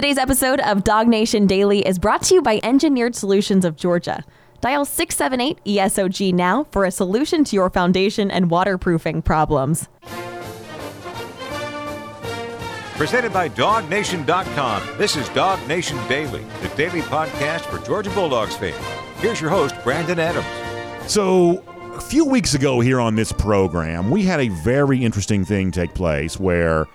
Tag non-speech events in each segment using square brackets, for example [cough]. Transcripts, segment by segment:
Today's episode of Dog Nation Daily is brought to you by Engineered Solutions of Georgia. Dial 678 ESOG now for a solution to your foundation and waterproofing problems. Presented by DogNation.com. This is Dog Nation Daily, the daily podcast for Georgia Bulldogs fans. Here's your host, Brandon Adams. So, a few weeks ago here on this program, we had a very interesting thing take place where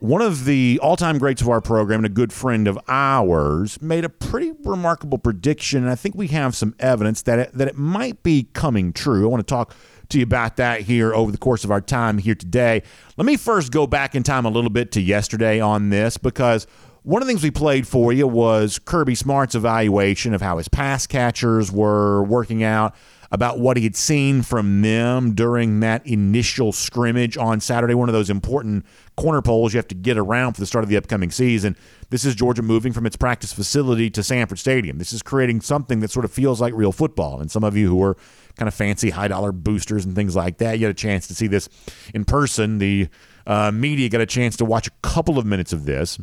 one of the all time greats of our program and a good friend of ours made a pretty remarkable prediction. And I think we have some evidence that it, that it might be coming true. I want to talk to you about that here over the course of our time here today. Let me first go back in time a little bit to yesterday on this because one of the things we played for you was Kirby Smart's evaluation of how his pass catchers were working out, about what he had seen from them during that initial scrimmage on Saturday, one of those important corner poles you have to get around for the start of the upcoming season. This is Georgia moving from its practice facility to Sanford Stadium. This is creating something that sort of feels like real football. And some of you who are kind of fancy high dollar boosters and things like that. You had a chance to see this in person. The uh, media got a chance to watch a couple of minutes of this.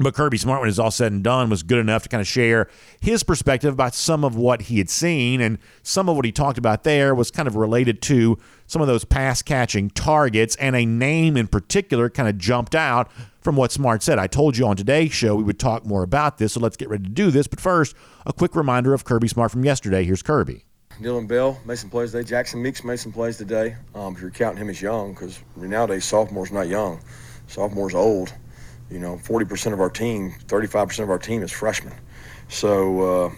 But Kirby Smart, when it's all said and done, was good enough to kind of share his perspective about some of what he had seen. And some of what he talked about there was kind of related to some of those pass catching targets. And a name in particular kind of jumped out from what Smart said. I told you on today's show we would talk more about this. So let's get ready to do this. But first, a quick reminder of Kirby Smart from yesterday. Here's Kirby. Dillon Bell made some plays today. Jackson Meeks made some plays today. Um, if you're counting him as young, because nowadays sophomore's not young, sophomore's old. You know, 40% of our team, 35% of our team is freshmen. So, uh,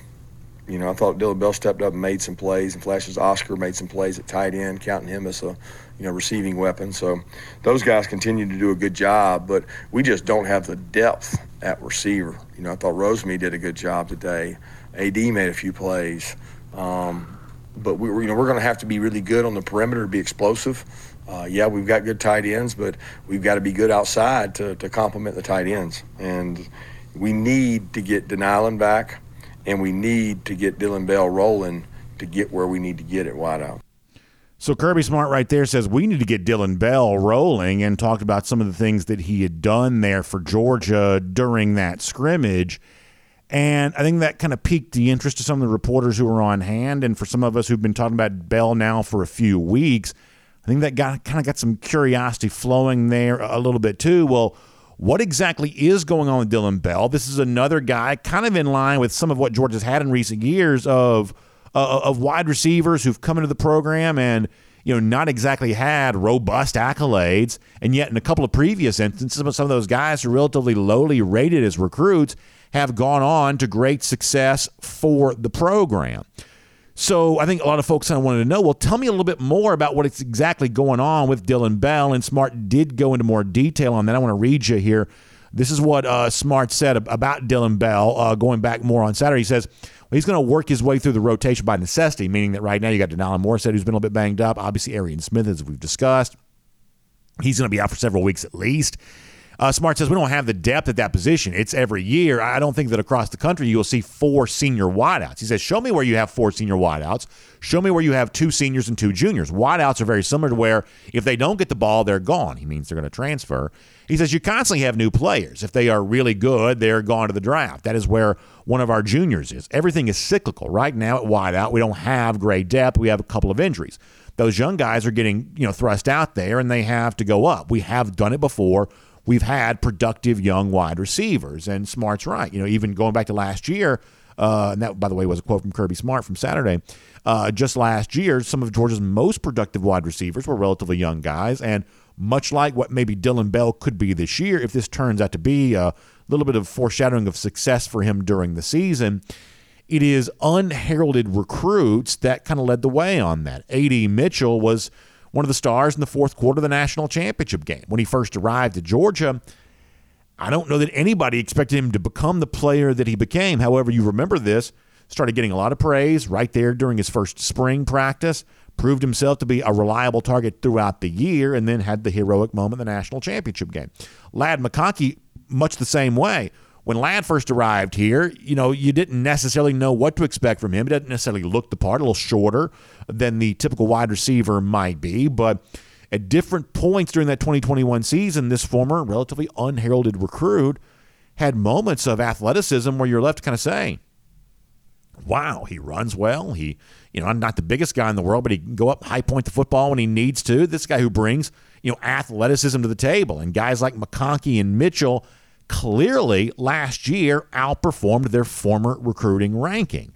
you know, I thought Dillon Bell stepped up and made some plays, and Flashes Oscar made some plays at tight end, counting him as a, you know, receiving weapon. So, those guys continue to do a good job, but we just don't have the depth at receiver. You know, I thought Rosemy did a good job today. AD made a few plays. Um, but we, were, you know, we're going to have to be really good on the perimeter to be explosive. Uh, yeah, we've got good tight ends, but we've got to be good outside to, to complement the tight ends. And we need to get De'Nylon back, and we need to get Dillon Bell rolling to get where we need to get it wide out. So Kirby Smart right there says we need to get Dillon Bell rolling and talked about some of the things that he had done there for Georgia during that scrimmage. And I think that kind of piqued the interest of some of the reporters who were on hand. And for some of us who've been talking about Bell now for a few weeks, I think that got kind of got some curiosity flowing there a little bit too. Well, what exactly is going on with Dillon Bell? This is another guy kind of in line with some of what Georgia's had in recent years of uh, of wide receivers who've come into the program and you know not exactly had robust accolades, and yet in a couple of previous instances, some of those guys who are relatively lowly rated as recruits have gone on to great success for the program. So I think a lot of folks kind of wanted to know, well, tell me a little bit more about what is exactly going on with Dillon Bell. And Smart did go into more detail on that. I want to read you here. This is what uh, Smart said about Dillon Bell uh, going back more on Saturday. He says, well, he's going to work his way through the rotation by necessity, meaning that right now you got De'Nylon Morrissette, who's been a little bit banged up. Obviously, Arian Smith, as we've discussed. He's going to be out for several weeks at least. Uh, Smart says we don't have the depth at that position. It's every year. I don't think that across the country you'll see four senior wideouts. He says, show me where you have four senior wideouts. Show me where you have two seniors and two juniors. Wideouts are very similar to where if they don't get the ball, they're gone. He means they're going to transfer. He says you constantly have new players. If they are really good, they're gone to the draft. That is where one of our juniors is. Everything is cyclical. Right now at wideout, we don't have great depth. We have a couple of injuries. Those young guys are getting, you know, thrust out there and they have to go up. We have done it before we've had productive young wide receivers. And Smart's right. You know, even going back to last year, uh, and that, by the way, was a quote from Kirby Smart from Saturday. Uh, just last year, some of Georgia's most productive wide receivers were relatively young guys. And much like what maybe Dillon Bell could be this year, if this turns out to be a little bit of foreshadowing of success for him during the season, it is unheralded recruits that kind of led the way on that. A.D. Mitchell was one of the stars in the fourth quarter of the national championship game. When he first arrived at Georgia, I don't know that anybody expected him to become the player that he became. However, you remember this, started getting a lot of praise right there during his first spring practice, proved himself to be a reliable target throughout the year, and then had the heroic moment in the national championship game. Ladd McConkey, much the same way when Ladd first arrived here, you know, you didn't necessarily know what to expect from him. He doesn't necessarily look the part, a little shorter than the typical wide receiver might be. But at different points during that 2021 season, this former relatively unheralded recruit had moments of athleticism where you're left to kind of saying, wow, he runs well. He, you know, I'm not the biggest guy in the world, but he can go up high point the football when he needs to. This guy who brings, you know, athleticism to the table. And guys like McConkey and Mitchell clearly last year outperformed their former recruiting ranking.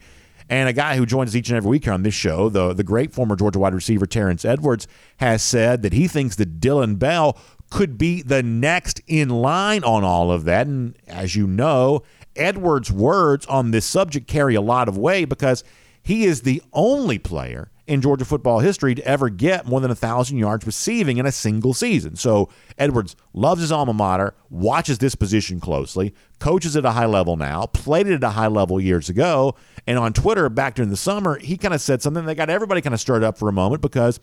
And a guy who joins each and every week here on this show, the, the great former Georgia wide receiver Terrence Edwards, has said that he thinks that Dillon Bell could be the next in line on all of that. And as you know, Edwards' words on this subject carry a lot of weight because he is the only player in Georgia football history to ever get more than a thousand yards receiving in a single season. So Edwards loves his alma mater, watches this position closely, coaches at a high level now, played it at a high level years ago, and on Twitter back during the summer, he kind of said something that got everybody kind of stirred up for a moment because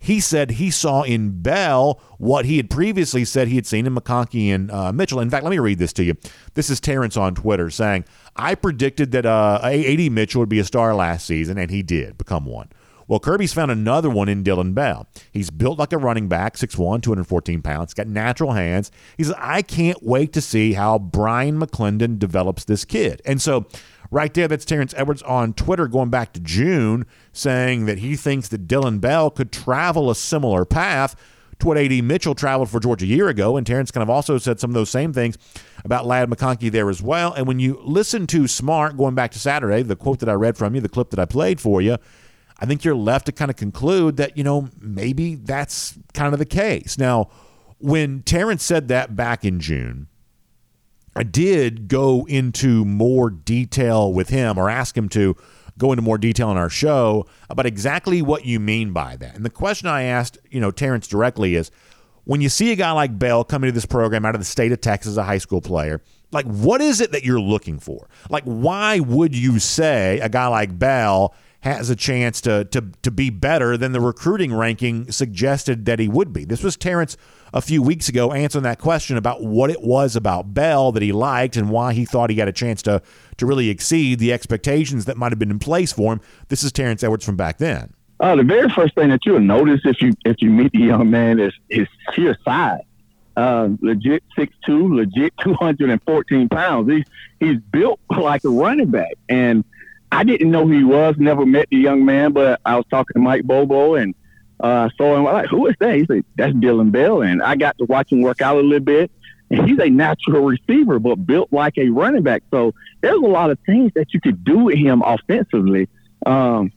he said he saw in Bell what he had previously said he had seen in McConkey and uh, Mitchell. In fact, let me read this to you. This is Terrence on Twitter saying, I predicted that uh, A.D. Mitchell would be a star last season, and he did become one. Well, Kirby's found another one in Dillon Bell. He's built like a running back, 6'1, 214 pounds, got natural hands. He says, I can't wait to see how Bryan McClendon develops this kid. And so Right there, that's Terrence Edwards on Twitter going back to June saying that he thinks that Dillon Bell could travel a similar path to what A.D. Mitchell traveled for Georgia a year ago. And Terrence kind of also said some of those same things about Ladd McConkey there as well. And when you listen to Smart going back to Saturday, the quote that I read from you, the clip that I played for you, I think you're left to kind of conclude that, you know, maybe that's kind of the case. Now, when Terrence said that back in June, I did go into more detail with him or ask him to go into more detail in our show about exactly what you mean by that. And the question I asked, you know, Terrence directly is when you see a guy like Bell coming to this program out of the state of Texas as a high school player, like what is it that you're looking for? Like why would you say a guy like Bell has a chance to to to be better than the recruiting ranking suggested that he would be? This was Terrence a few weeks ago answering that question about what it was about Bell that he liked and why he thought he had a chance to to really exceed the expectations that might have been in place for him. This is Terrence Edwards from back then. Uh, the very first thing that you'll notice if you if you meet the young man is his sheer size. Uh, legit six two, legit two hundred and fourteen pounds. He's he's built like a running back, and I didn't know who he was. Never met the young man, but I was talking to Mike Bobo, and uh, so I'm like, who is that? He said, that's Dillon Bell. And I got to watch him work out a little bit. And he's a natural receiver, but built like a running back. So there's a lot of things that you could do with him offensively um,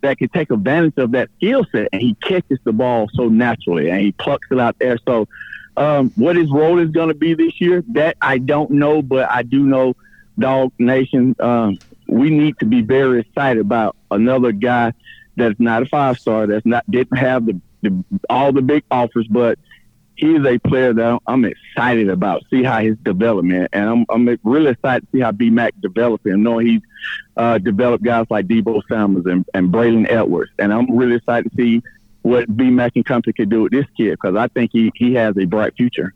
that could take advantage of that skill set. And he catches the ball so naturally and he plucks it out there. So um, what his role is going to be this year, that I don't know, but I do know, Dog Nation, um, we need to be very excited about another guy – that's not a five star, that's not didn't have the, the all the big offers, but he's a player that I'm excited about. See how his development, and I'm I'm really excited to see how BMAC develop him. Knowing he's uh, developed guys like Deebo Samuels and, and Braylon Edwards, and I'm really excited to see what BMAC and company can do with this kid because I think he he has a bright future.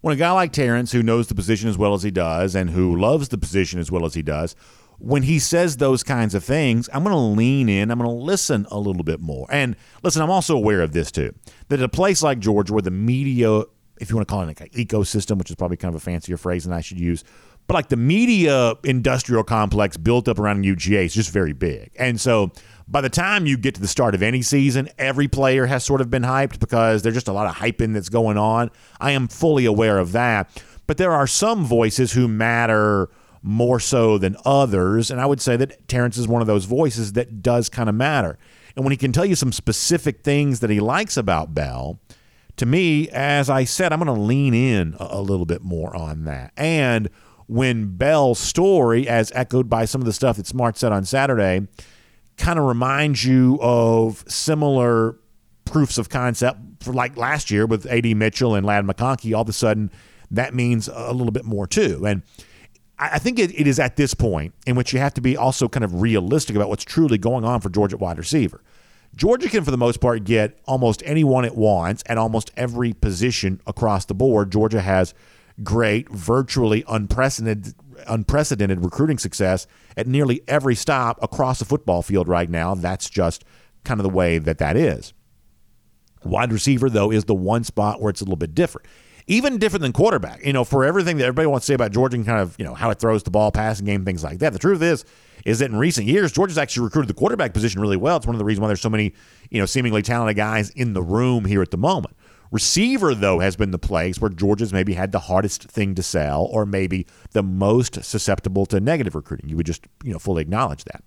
When a guy like Terrence, who knows the position as well as he does, and who loves the position as well as he does, when he says those kinds of things, I'm going to lean in. I'm going to listen a little bit more. And listen, I'm also aware of this too that a place like Georgia, where the media, if you want to call it an ecosystem, which is probably kind of a fancier phrase than I should use, but like the media industrial complex built up around UGA is just very big. And so by the time you get to the start of any season, every player has sort of been hyped because there's just a lot of hyping that's going on. I am fully aware of that. But there are some voices who matter more so than others. And I would say that Terrence is one of those voices that does kind of matter. And when he can tell you some specific things that he likes about Bell, to me, as I said, I'm going to lean in a, little bit more on that. And when Bell's story, as echoed by some of the stuff that Smart said on Saturday, kind of reminds you of similar proofs of concept for like last year with AD Mitchell and Ladd McConkey, all of a sudden that means a little bit more too. And I think it, it is at this point in which you have to be also kind of realistic about what's truly going on for Georgia wide receiver. Georgia can, for the most part, get almost anyone it wants at almost every position across the board. Georgia has great, virtually unprecedented, unprecedented recruiting success at nearly every stop across the football field right now. That's just kind of the way that that is. Wide receiver, though, is the one spot where it's a little bit different even different than quarterback. You know, for everything that everybody wants to say about Georgia and kind of, you know, how it throws the ball, passing game, things like that. The truth is, is that in recent years, Georgia's actually recruited the quarterback position really well. It's one of the reasons why there's so many, you know, seemingly talented guys in the room here at the moment. Receiver, though, has been the place where Georgia's maybe had the hardest thing to sell or maybe the most susceptible to negative recruiting. You would just, you know, fully acknowledge that.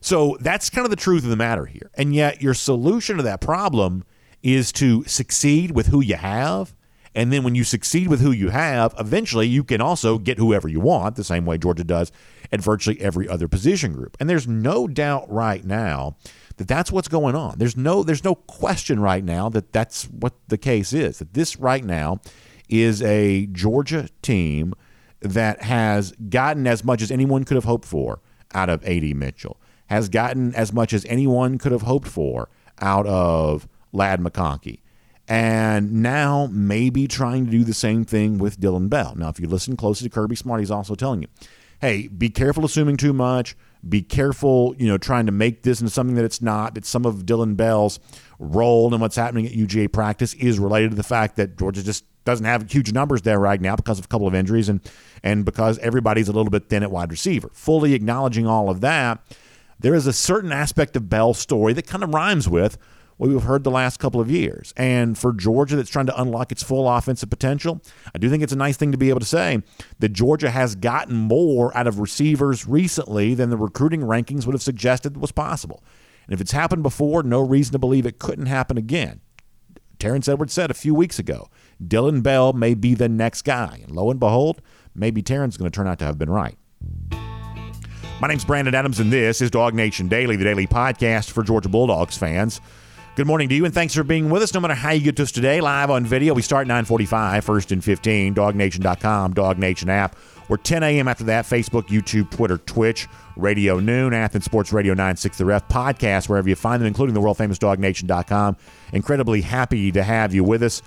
So that's kind of the truth of the matter here. And yet, your solution to that problem is to succeed with who you have and then when you succeed with who you have, eventually you can also get whoever you want, the same way Georgia does at virtually every other position group. And there's no doubt right now that that's what's going on. There's no there's no question right now that that's what the case is. That this right now is a Georgia team that has gotten as much as anyone could have hoped for out of AD Mitchell. Has gotten as much as anyone could have hoped for out of Ladd McConkey and now maybe trying to do the same thing with Dillon Bell. Now, if you listen closely to Kirby Smart, he's also telling you, hey, be careful assuming too much. Be careful, you know, trying to make this into something that it's not. That some of Dillon Bell's role and what's happening at UGA practice is related to the fact that Georgia just doesn't have huge numbers there right now because of a couple of injuries and and because everybody's a little bit thin at wide receiver. Fully acknowledging all of that, there is a certain aspect of Bell's story that kind of rhymes with what we've heard the last couple of years. And for Georgia, that's trying to unlock its full offensive potential, I do think it's a nice thing to be able to say that Georgia has gotten more out of receivers recently than the recruiting rankings would have suggested was possible. And if it's happened before, no reason to believe it couldn't happen again. Terrence Edwards said a few weeks ago, Dillon Bell may be the next guy. And lo and behold, maybe Terrence is going to turn out to have been right. My name's Brandon Adams, and this is Dog Nation Daily, the daily podcast for Georgia Bulldogs fans. Good morning to you, and thanks for being with us. No matter how you get to us today, live on video, we start 945, first and 15, dognation.com, Dog Nation app. We're 10 a.m. after that, Facebook, YouTube, Twitter, Twitch, Radio Noon, Athens Sports Radio 96 The Ref, podcast, wherever you find them, including the world famous dognation.com. Incredibly happy to have you with us.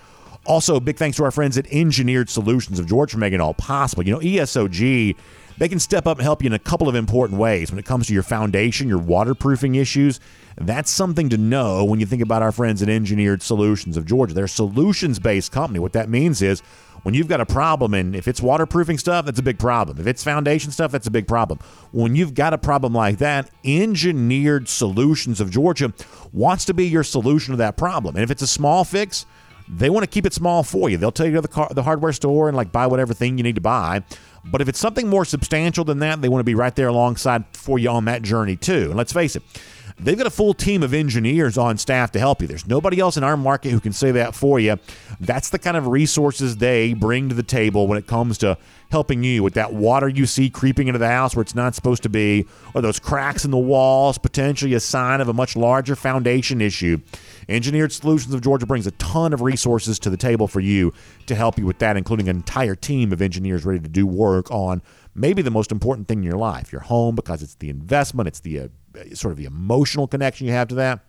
Also, big thanks to our friends at Engineered Solutions of George for making it all possible. You know, ESOG they can step up and help you in a couple of important ways when it comes to your foundation, your waterproofing issues. That's something to know when you think about our friends at Engineered Solutions of Georgia. They're a solutions based company. What that means is when you've got a problem and if it's waterproofing stuff, that's a big problem. If it's foundation stuff, that's a big problem. When you've got a problem like that, Engineered Solutions of Georgia wants to be your solution to that problem. And if it's a small fix, they want to keep it small for you. They'll tell you to the, car, the hardware store and like buy whatever thing you need to buy. But if it's something more substantial than that, they want to be right there alongside for you on that journey too. And let's face it, they've got a full team of engineers on staff to help you. There's nobody else in our market who can say that for you. That's the kind of resources they bring to the table when it comes to helping you with that water you see creeping into the house where it's not supposed to be, or those cracks in the walls, potentially a sign of a much larger foundation issue. Engineered Solutions of Georgia brings a ton of resources to the table for you to help you with that, including an entire team of engineers ready to do work on maybe the most important thing in your life, your home, because it's the investment, it's the Uh, sort of the emotional connection you have to that.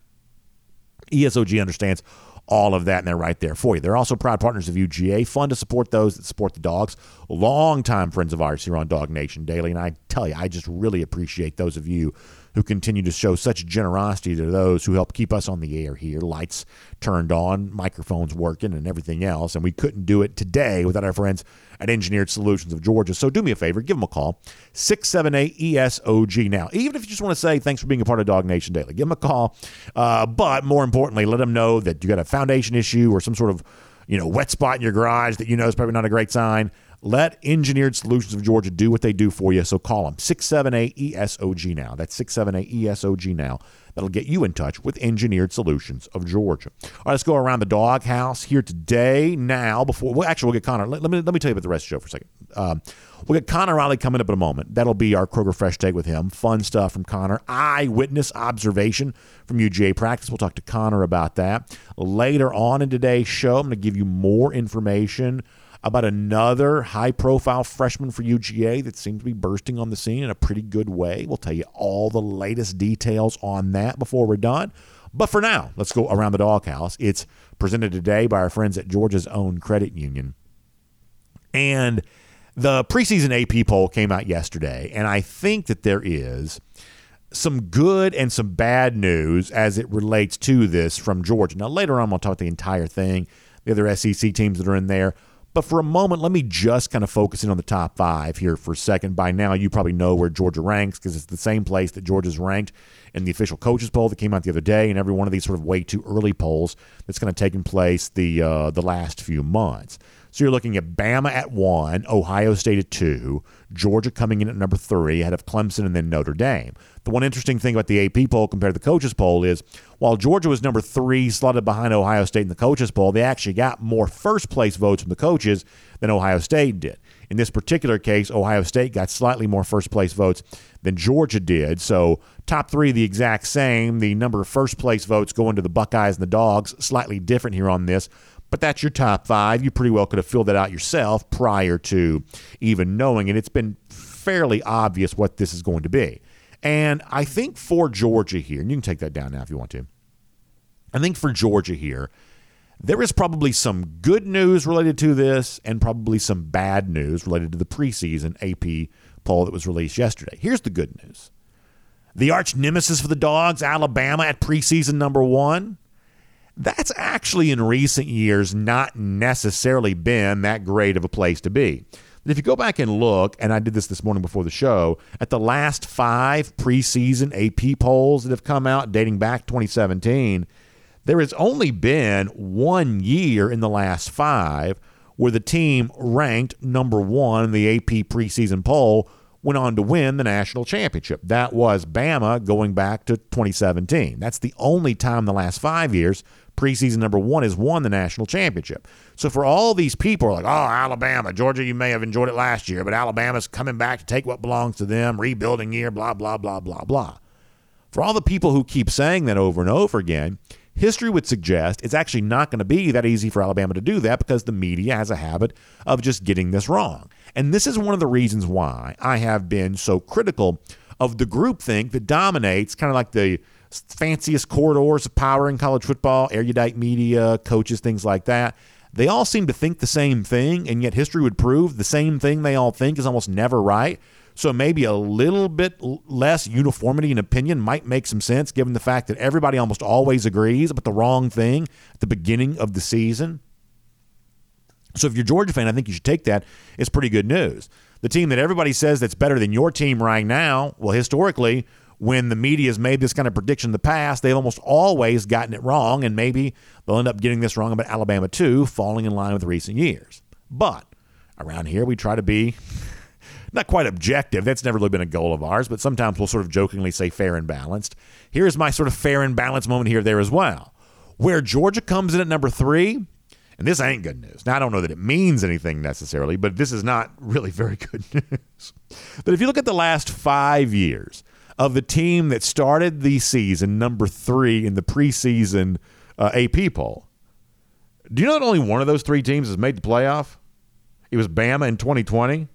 ESOG understands all of that, and they're right there for you. They're also proud partners of UGA. Fun to support those that support the dogs. Longtime friends of ours here on Dog Nation Daily, and I tell you, I just really appreciate those of you who continue to show such generosity to those who help keep us on the air here. Lights turned on, microphones working, and everything else. And we couldn't do it today without our friends at Engineered Solutions of Georgia. So do me a favor, give them a call, 678 ESOG now. Even if you just want to say thanks for being a part of Dog Nation Daily, give them a call. Uh, but more importantly, let them know that you got a foundation issue or some sort of you know wet spot in your garage that you know is probably not a great sign. Let Engineered Solutions of Georgia do what they do for you. So call them 678 ESOG now. That's 678 ESOG now. That'll get you in touch with Engineered Solutions of Georgia. All right, let's go around the doghouse here today. Now, before well, actually, we'll get Connor. Let, let, me let me tell you about the rest of the show for a second. Um, we'll get Connor Riley coming up in a moment. That'll be our Kroger Fresh Take with him. Fun stuff from Connor. Eyewitness observation from UGA practice. We'll talk to Connor about that later on in today's show. I'm going to give you more information about another high profile freshman for UGA that seems to be bursting on the scene in a pretty good way. We'll tell you all the latest details on that before we're done. But for now, let's go around the doghouse. It's presented today by our friends at Georgia's own credit union. And the preseason AP poll came out yesterday, and I think that there is some good and some bad news as it relates to this from Georgia. Now, later on, we'll talk the entire thing, the other SEC teams that are in there. But for a moment, let me just kind of focus in on the top five here for a second. By now, you probably know where Georgia ranks because it's the same place that Georgia's ranked in the official coaches poll that came out the other day, and every one of these sort of way too early polls that's kind of taken place the uh, the last few months. So you're looking at Bama at one, Ohio State at two, Georgia coming in at number three, ahead of Clemson and then Notre Dame. The one interesting thing about the AP poll compared to the coaches poll is while Georgia was number three, slotted behind Ohio State in the coaches poll, they actually got more first place votes from the coaches than Ohio State did. In this particular case, Ohio State got slightly more first place votes than Georgia did. So, top three the exact same. The number of first place votes going to the Buckeyes and the Dogs, slightly different here on this but that's your top five. You pretty well could have filled that out yourself prior to even knowing it. It's been fairly obvious what this is going to be. And I think for Georgia here, and you can take that down now if you want to. I think for Georgia here, there is probably some good news related to this and probably some bad news related to the preseason AP poll that was released yesterday. Here's the good news the arch nemesis for the Dogs, Alabama, at preseason number one that's actually in recent years not necessarily been that great of a place to be. But if you go back and look, and I did this this morning before the show, at the last five preseason AP polls that have come out dating back 2017, there has only been one year in the last five where the team ranked number one in the AP preseason poll went on to win the national championship. That was Bama going back to 2017. That's the only time in the last five years preseason number one has won the national championship. So for all these people are like, oh, Alabama, Georgia, you may have enjoyed it last year, but Alabama's coming back to take what belongs to them, rebuilding year, blah, blah, blah, blah, blah. For all the people who keep saying that over and over again, history would suggest it's actually not going to be that easy for Alabama to do that because the media has a habit of just getting this wrong. And this is one of the reasons why I have been so critical of the groupthink that dominates kind of like the fanciest corridors of power in college football, erudite media, coaches, things like that. They all seem to think the same thing, and yet history would prove the same thing they all think is almost never right. So maybe a little bit less uniformity in opinion might make some sense given the fact that everybody almost always agrees about the wrong thing at the beginning of the season. So if you're a Georgia fan, I think you should take that. It's pretty good news. The team that everybody says that's better than your team right now, well, historically, when the media has made this kind of prediction in the past, they've almost always gotten it wrong, and maybe they'll end up getting this wrong about Alabama too, falling in line with recent years. But around here, we try to be [laughs] not quite objective. That's never really been a goal of ours, but sometimes we'll sort of jokingly say fair and balanced. Here's my sort of fair and balanced moment here, there as well. Where Georgia comes in at number three, and this ain't good news. Now, I don't know that it means anything necessarily, but this is not [laughs] really very good news. But if you look at the last five years, of the team that started the season number three in the preseason uh, AP poll. Do you know that only one of those three teams has made the playoff? It was Bama in 2020.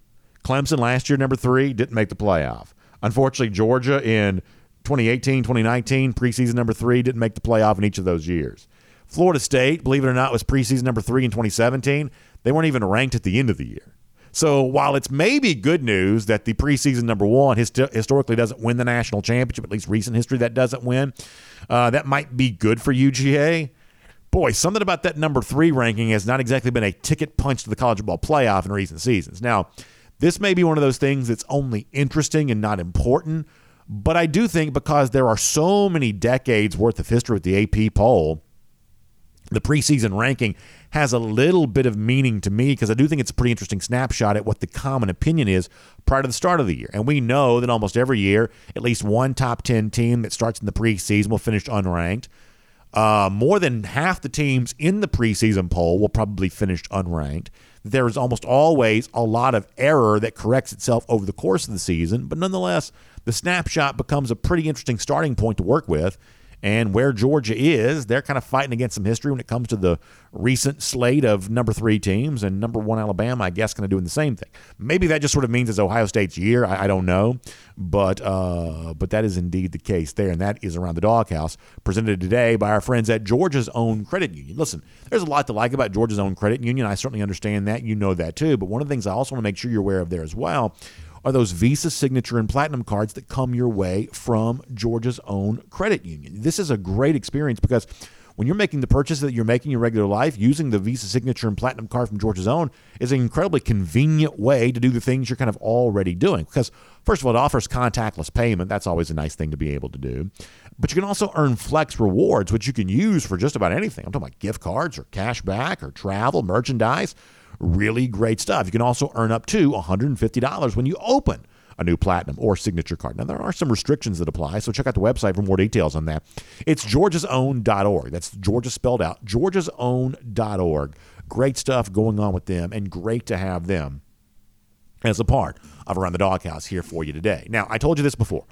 Clemson last year, number three, didn't make the playoff. Unfortunately, Georgia in 2018, 2019, preseason number three, didn't make the playoff in each of those years. Florida State, believe it or not, was preseason number three in 2017. They weren't even ranked at the end of the year. So while it's maybe good news that the preseason number one historically doesn't win the national championship, at least recent history that doesn't win, uh, that might be good for UGA. Boy, something about that number three ranking has not exactly been a ticket punch to the college football playoff in recent seasons. Now, this may be one of those things that's only interesting and not important, but I do think because there are so many decades worth of history with the AP poll, the preseason ranking has a little bit of meaning to me because I do think it's a pretty interesting snapshot at what the common opinion is prior to the start of the year. And we know that almost every year, at least one top 10 team that starts in the preseason will finish unranked. Uh, more than half the teams in the preseason poll will probably finish unranked. There is almost always a lot of error that corrects itself over the course of the season, but nonetheless, the snapshot becomes a pretty interesting starting point to work with. And where Georgia is, they're kind of fighting against some history when it comes to the recent slate of number three teams. And number one, Alabama, I guess, kind of doing the same thing. Maybe that just sort of means it's Ohio State's year. I, I don't know. But, uh, but that is indeed the case there. And that is around the doghouse, presented today by our friends at Georgia's own credit union. Listen, there's a lot to like about Georgia's own credit union. I certainly understand that. You know that too. But one of the things I also want to make sure you're aware of there as well are those Visa Signature and Platinum cards that come your way from Georgia's own credit union. This is a great experience because when you're making the purchase that you're making in your regular life, using the Visa Signature and Platinum card from Georgia's Own is an incredibly convenient way to do the things you're kind of already doing. Because, first of all, it offers contactless payment. That's always a nice thing to be able to do. But you can also earn flex rewards, which you can use for just about anything. I'm talking about gift cards or cash back or travel, merchandise. Really great stuff. You can also earn up to $150 when you open a new platinum or signature card. Now, there are some restrictions that apply, so check out the website for more details on that. It's georgiasown.org. That's Georgia spelled out, georgiasown.org. Great stuff going on with them, and great to have them as a part of Around the Doghouse here for you today. Now, I told you this before.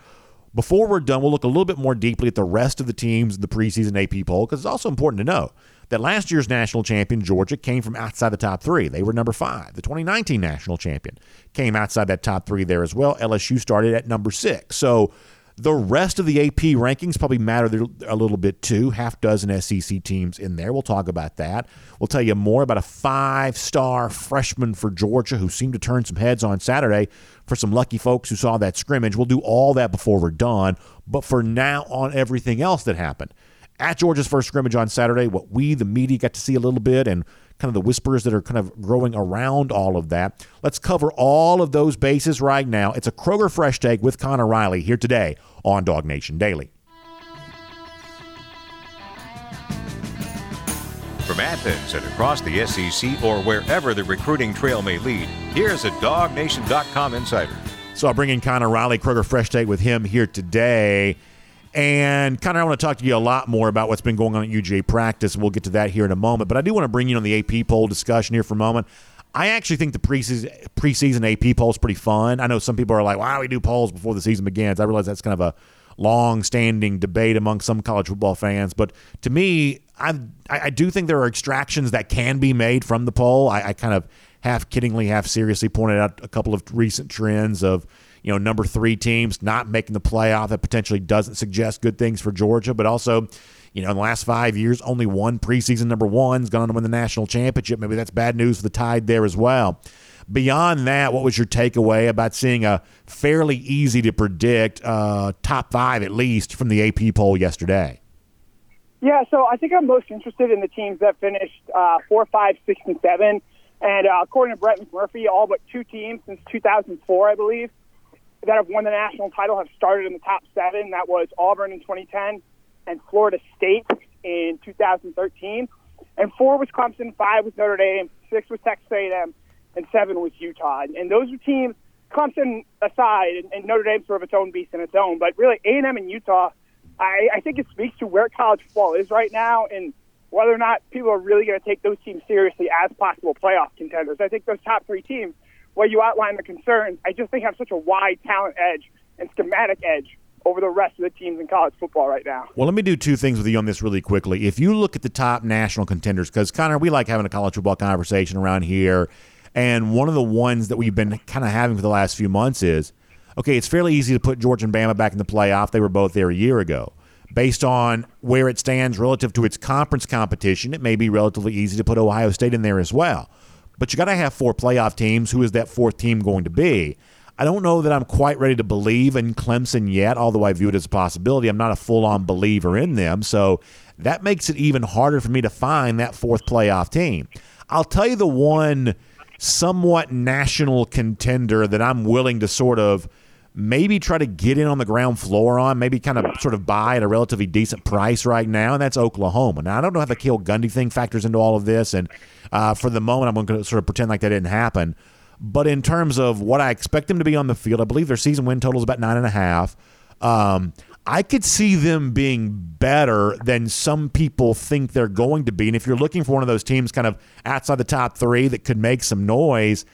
Before we're done, we'll look a little bit more deeply at the rest of the teams in the preseason AP poll because it's also important to know that last year's national champion, Georgia, came from outside the top three. They were number five. The 2019 national champion came outside that top three there as well. LSU started at number six. So the rest of the AP rankings probably matter a little bit too. Half dozen SEC teams in there. We'll talk about that. We'll tell you more about a five star freshman for Georgia who seemed to turn some heads on Saturday for some lucky folks who saw that scrimmage. We'll do all that before we're done. But for now, on everything else that happened at Georgia's first scrimmage on Saturday, what we, the media, got to see a little bit and kind of the whispers that are kind of growing around all of that. Let's cover all of those bases right now. It's a Kroger Fresh Take with Connor Riley here today on Dog Nation Daily. From Athens and across the SEC or wherever the recruiting trail may lead, here's a DogNation.com insider. So I'll bring in Connor Riley, Kroger Fresh Take with him here today. And of, I want to talk to you a lot more about what's been going on at UGA practice. We'll get to that here in a moment. But I do want to bring you on the AP poll discussion here for a moment. I actually think the preseason, preseason AP poll is pretty fun. I know some people are like, why do we do polls before the season begins? I realize that's kind of a long standing debate among some college football fans. But to me, I, I do think there are extractions that can be made from the poll. I, I kind of half kiddingly, half seriously pointed out a couple of recent trends of you know, number three teams not making the playoff. That potentially doesn't suggest good things for Georgia, but also, you know, in the last five years, only one preseason number one's gone on to win the national championship. Maybe that's bad news for the Tide there as well. Beyond that, what was your takeaway about seeing a fairly easy to predict uh, top five, at least, from the AP poll yesterday? Yeah, so I think I'm most interested in the teams that finished uh, four, five, six, and seven. And uh, according to Brett McMurphy, all but two teams since 2004, I believe, that have won the national title have started in the top seven. That was Auburn in 2010 and Florida State in 2013. And four was Clemson, five was Notre Dame, six was Texas A&M, and seven was Utah. And those are teams, Clemson aside, and, and Notre Dame sort of its own beast in its own. But really, A&M and Utah, I, I think it speaks to where college football is right now and whether or not people are really going to take those teams seriously as possible playoff contenders. I think those top three teams – where you outline the concerns, I just think have such a wide talent edge and schematic edge over the rest of the teams in college football right now. Well, let me do two things with you on this really quickly. If you look at the top national contenders, because Connor, we like having a college football conversation around here, and one of the ones that we've been kind of having for the last few months is okay, it's fairly easy to put Georgia and Bama back in the playoff. They were both there a year ago. Based on where it stands relative to its conference competition, it may be relatively easy to put Ohio State in there as well but you got to have four playoff teams. Who is that fourth team going to be? I don't know that I'm quite ready to believe in Clemson yet, although I view it as a possibility. I'm not a full on believer in them. So that makes it even harder for me to find that fourth playoff team. I'll tell you the one somewhat national contender that I'm willing to sort of maybe try to get in on the ground floor on, maybe kind of sort of buy at a relatively decent price right now, and that's Oklahoma. Now, I don't know how the Cale Gundy thing factors into all of this, and uh, for the moment, I'm going to sort of pretend like that didn't happen. But in terms of what I expect them to be on the field, I believe their season win total is about nine and a half. Um, I could see them being better than some people think they're going to be. And if you're looking for one of those teams kind of outside the top three that could make some noise,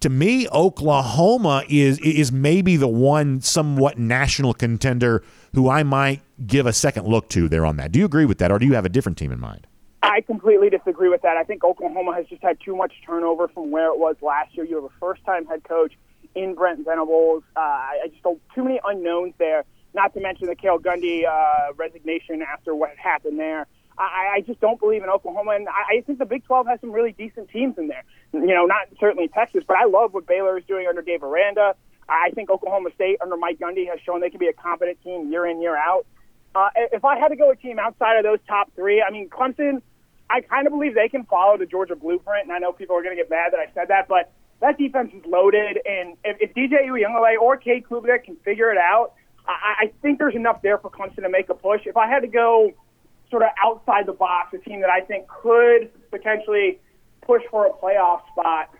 to me, Oklahoma is is maybe the one somewhat national contender who I might give a second look to there on that. Do you agree with that, or do you have a different team in mind? I completely disagree with that. I think Oklahoma has just had too much turnover from where it was last year. You have a first-time head coach in Brent Venables. Uh, I just don't too many unknowns there. Not to mention the Cale Gundy uh, resignation after what happened there. I, I just don't believe in Oklahoma, and I, I think the Big 12 has some really decent teams in there. You know, not certainly Texas, but I love what Baylor is doing under Dave Aranda. I think Oklahoma State under Mike Gundy has shown they can be a competent team year in year out. Uh, if I had to go a team outside of those top three, I mean, Clemson, I kind of believe they can follow the Georgia blueprint, and I know people are going to get mad that I said that, but that defense is loaded, and if, if DJ Uiagalelei or Cade Klubnik can figure it out, I, I think there's enough there for Clemson to make a push. If I had to go sort of outside the box, a team that I think could potentially push for a playoff spot,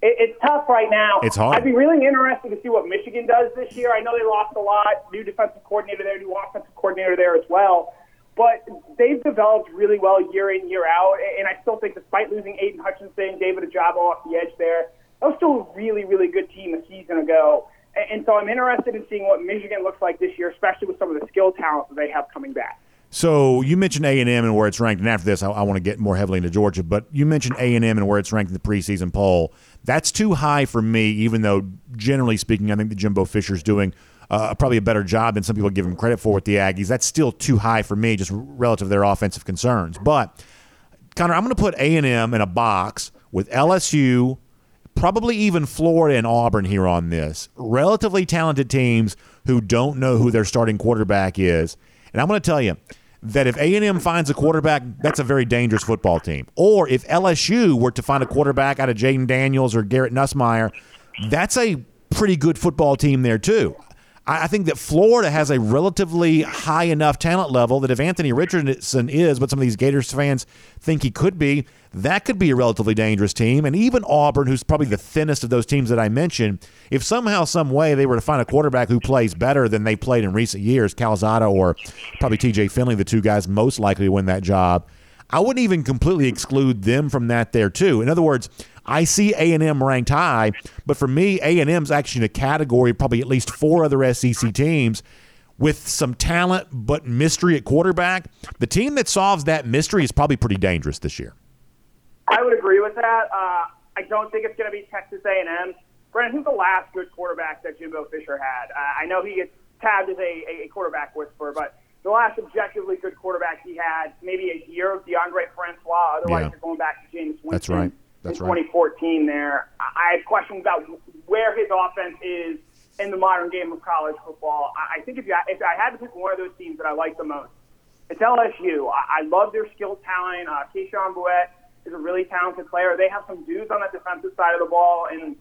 it, it's tough right now. It's hard. I'd be really interested to see what Michigan does this year. I know they lost a lot. New defensive coordinator there, new offensive coordinator there as well. But they've developed really well year in, year out. And I still think, despite losing Aidan Hutchinson, David Ojabo off the edge there, that was still a really, really good team a season ago. And so I'm interested in seeing what Michigan looks like this year, especially with some of the skill talent that they have coming back. So you mentioned A and M and where it's ranked, and after this, I, I want to get more heavily into Georgia. But you mentioned A and M and where it's ranked in the preseason poll. That's too high for me, even though generally speaking, I think that Jimbo Fisher's doing uh, probably a better job than some people give him credit for with the Aggies. That's still too high for me, just relative to their offensive concerns. But Connor, I'm going to put A and M in a box with LSU, probably even Florida and Auburn here on this. Relatively talented teams who don't know who their starting quarterback is. And I'm going to tell you that if A&M finds a quarterback, that's a very dangerous football team. Or if LSU were to find a quarterback out of Jayden Daniels or Garrett Nussmeier, that's a pretty good football team there too. I think that Florida has a relatively high enough talent level that if Anthony Richardson is what some of these Gators fans think he could be, that could be a relatively dangerous team. And even Auburn, who's probably the thinnest of those teams that I mentioned, if somehow, some way they were to find a quarterback who plays better than they played in recent years, Calzada or probably TJ Finley, the two guys most likely to win that job, I wouldn't even completely exclude them from that there too. In other words, I see A&M ranked high, but for me, A&M's actually in a category of probably at least four other SEC teams with some talent but mystery at quarterback. The team that solves that mystery is probably pretty dangerous this year. I would agree with that. Uh, I don't think it's going to be Texas A&M. Brandon, who's the last good quarterback that Jimbo Fisher had? Uh, I know he gets tabbed as a, a quarterback whisperer, but the last objectively good quarterback he had, maybe a year of Deondre Francois. Otherwise, Yeah. you're going back to Jameis Winston. That's right. That's in right. 2014 there. I have questions about where his offense is in the modern game of college football. I think if, you, if I had to pick one of those teams that I like the most, it's LSU. I, I love their skill talent. Uh, Kayshon Boutte is a really talented player. They have some dudes on that defensive side of the ball. And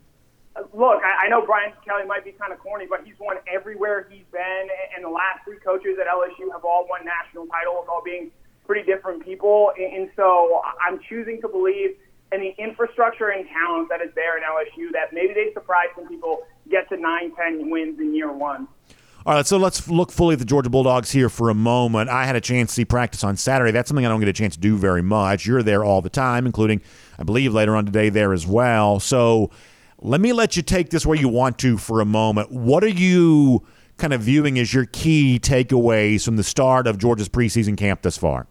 look, I, I know Brian Kelly might be kind of corny, but he's won everywhere he's been. And the last three coaches at LSU have all won national titles, all being pretty different people. And, so I'm choosing to believe in the infrastructure and talent that is there in LSU that maybe they surprise some people, get to nine, ten wins in year one. All right, so let's look fully at the Georgia Bulldogs here for a moment. I had a chance to see practice on Saturday. That's something I don't get a chance to do very much. You're there all the time, including, I believe, later on today there as well. So let me let you take this where you want to for a moment. What are you kind of viewing as your key takeaways from the start of Georgia's preseason camp thus far?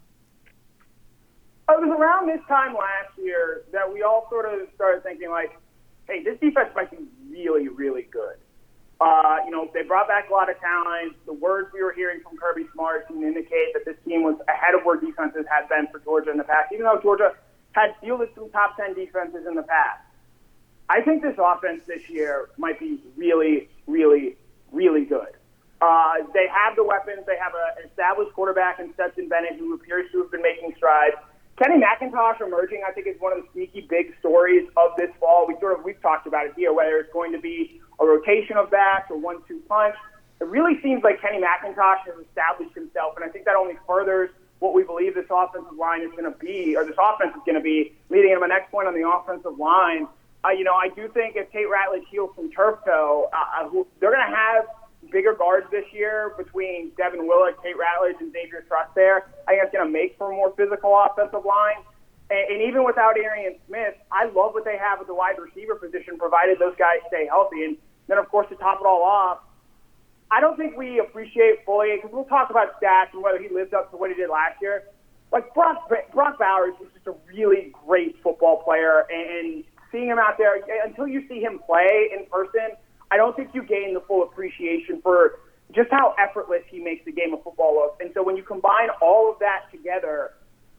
It was around this time last year that we all sort of started thinking, like, hey, this defense might be really, really good. Uh, you know, they brought back a lot of talent. The words we were hearing from Kirby Smart seem to indicate that this team was ahead of where defenses had been for Georgia in the past, even though Georgia had fielded some top 10 defenses in the past. I think this offense this year might be really, really, really good. Uh, they have the weapons. They have an established quarterback in Stetson Bennett who appears to have been making strides. Kenny McIntosh emerging, I think, is one of the sneaky big stories of this fall. We sort of we've talked about it here, whether it's going to be a rotation of backs or one-two punch. It really seems like Kenny McIntosh has established himself, and I think that only furthers what we believe this offensive line is going to be, or this offense is going to be. Leading into my next point on the offensive line, uh, you know, I do think if Tate Ratledge heals from turf toe, uh, who, they're going to have bigger guards this year between Devin Willock, Tate Ratledge, and Xavier Truss there. I think that's going to make for a more physical offensive line. And, and even without Arian Smith, I love what they have at the wide receiver position, provided those guys stay healthy. And then, of course, to top it all off, I don't think we appreciate fully because we'll talk about stats and whether he lived up to what he did last year. Like Brock, Brock Bowers is just a really great football player, and seeing him out there until you see him play in person, I don't think you gain the full appreciation for just how effortless he makes the game of football look. And so when you combine all of that together,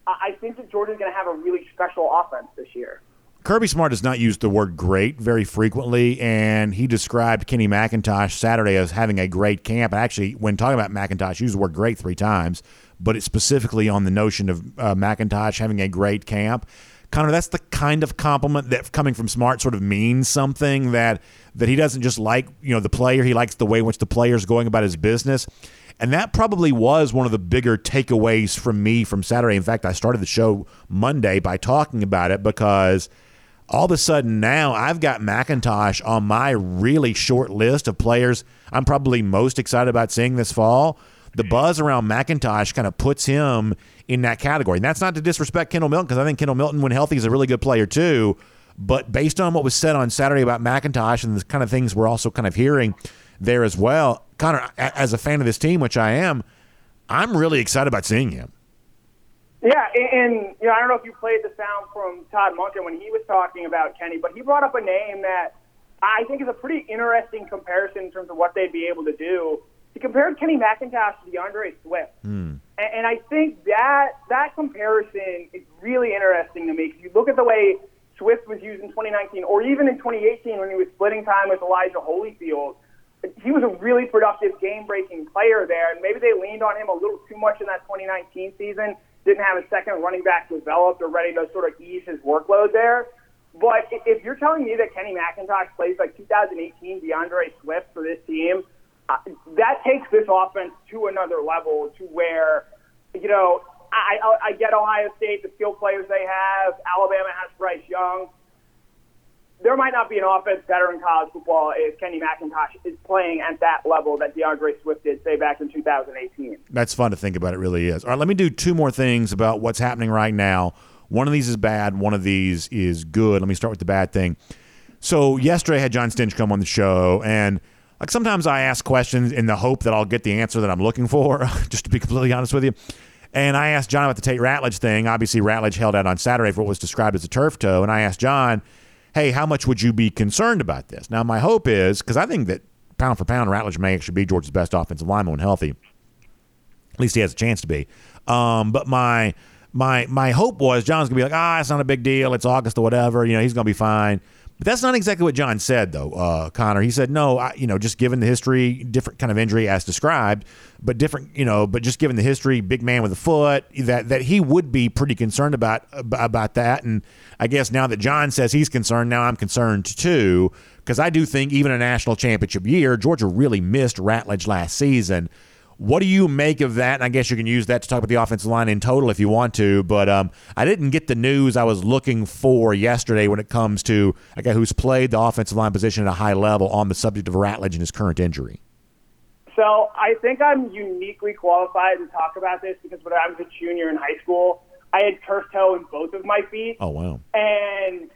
I think that Georgia's going to have a really special offense this year. Kirby Smart does not use the word great very frequently, and he described Kenny McIntosh Saturday as having a great camp. Actually, when talking about McIntosh, he used the word great three times, but it's specifically on the notion of uh, McIntosh having a great camp. Connor, that's the kind of compliment that coming from Smart sort of means something that that he doesn't just like, you know, the player, he likes the way in which the player is going about his business. And that probably was one of the bigger takeaways from me from Saturday. In fact, I started the show Monday by talking about it because all of a sudden now I've got McIntosh on my really short list of players I'm probably most excited about seeing this fall. The buzz around McIntosh kind of puts him in that category. And that's not to disrespect Kendall Milton because I think Kendall Milton, when healthy, is a really good player too. But based on what was said on Saturday about McIntosh and the kind of things we're also kind of hearing there as well, Connor, as a fan of this team, which I am, I'm really excited about seeing him. Yeah, and you know, I don't know if you played the sound from Todd Monken when he was talking about Kenny, but he brought up a name that I think is a pretty interesting comparison in terms of what they'd be able to do. He compared Kenny McIntosh to DeAndre Swift, mm. and, and I think that that comparison is really interesting to me because you look at the way Swift was used in 2019, or even in 2018 when he was splitting time with Elijah Holyfield. He was a really productive, game-breaking player there, and maybe they leaned on him a little too much in that 2019 season didn't have a second running back developed or ready to sort of ease his workload there. But if you're telling me that Kenny McIntosh plays like 2018 DeAndre Swift for this team, that takes this offense to another level to where, you know, I, I, I get Ohio State, the skill players they have. Alabama has Bryce Young there might not be an offense better in college football if Kenny McIntosh is playing at that level that DeAndre Swift did, say, back in 2018. That's fun to think about. It really is. All right, let me do two more things about what's happening right now. One of these is bad, one of these is good. Let me start with the bad thing. So, yesterday I had John Stinch come on the show, and like sometimes I ask questions in the hope that I'll get the answer that I'm looking for, [laughs] just to be completely honest with you. And I asked John about the Tate Ratledge thing. Obviously, Ratledge held out on Saturday for what was described as a turf toe, and I asked John – hey, how much would you be concerned about this? Now, my hope is because I think that pound for pound, Ratledge may actually be Georgia's best offensive lineman when healthy. At least he has a chance to be. Um, but my my my hope was John's gonna be like, ah, it's not a big deal. It's August or whatever. You know, he's gonna be fine. But that's not exactly what John said, though, uh, Connor. He said, no, I, you know, just given the history, different kind of injury as described, but different, you know, but just given the history, big man with a foot, that that he would be pretty concerned about about that. And I guess now that John says he's concerned, now I'm concerned too, because I do think even a national championship year, Georgia really missed Ratledge last season. What do you make of that? And I guess you can use that to talk about the offensive line in total if you want to. But um, I didn't get the news I was looking for yesterday when it comes to a guy who's played the offensive line position at a high level on the subject of Ratledge and his current injury. So I think I'm uniquely qualified to talk about this because when I was a junior in high school, I had turf toe in both of my feet. Oh wow! And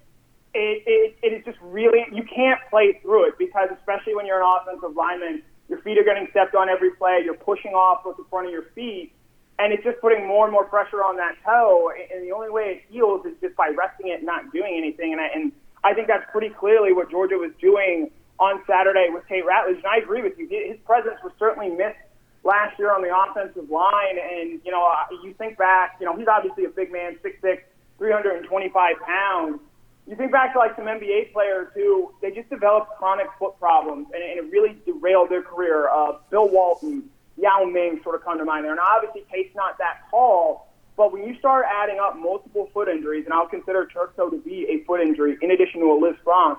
it, it, it is just really you can't play through it because especially when you're an offensive lineman your feet are getting stepped on every play. You're pushing off with the front of your feet, and it's just putting more and more pressure on that toe. And the only way it heals is just by resting it not doing anything. And I, and I think that's pretty clearly what Georgia was doing on Saturday with Tate Ratledge. And I agree with you. His presence was certainly missed last year on the offensive line. And, you know, you think back, you know, he's obviously a big man, 6'6", 325 pounds you think back to like some NBA players who they just developed chronic foot problems, and, and it really derailed their career. Uh, Bill Walton, Yao Ming sort of come to mind there. And obviously, Tate's not that tall, but when you start adding up multiple foot injuries, and I'll consider turf toe to be a foot injury in addition to a Lisfranc,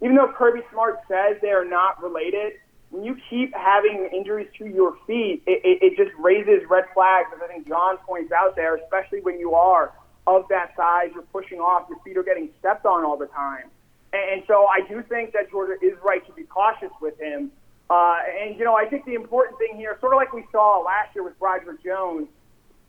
even though Kirby Smart says they are not related, when you keep having injuries to your feet, it, it, it just raises red flags, as I think John points out there, especially when you are of that size, you're pushing off, your feet are getting stepped on all the time. And, so I do think that Georgia is right to be cautious with him. Uh, and, you know, I think the important thing here, sort of like we saw last year with Broderick Jones,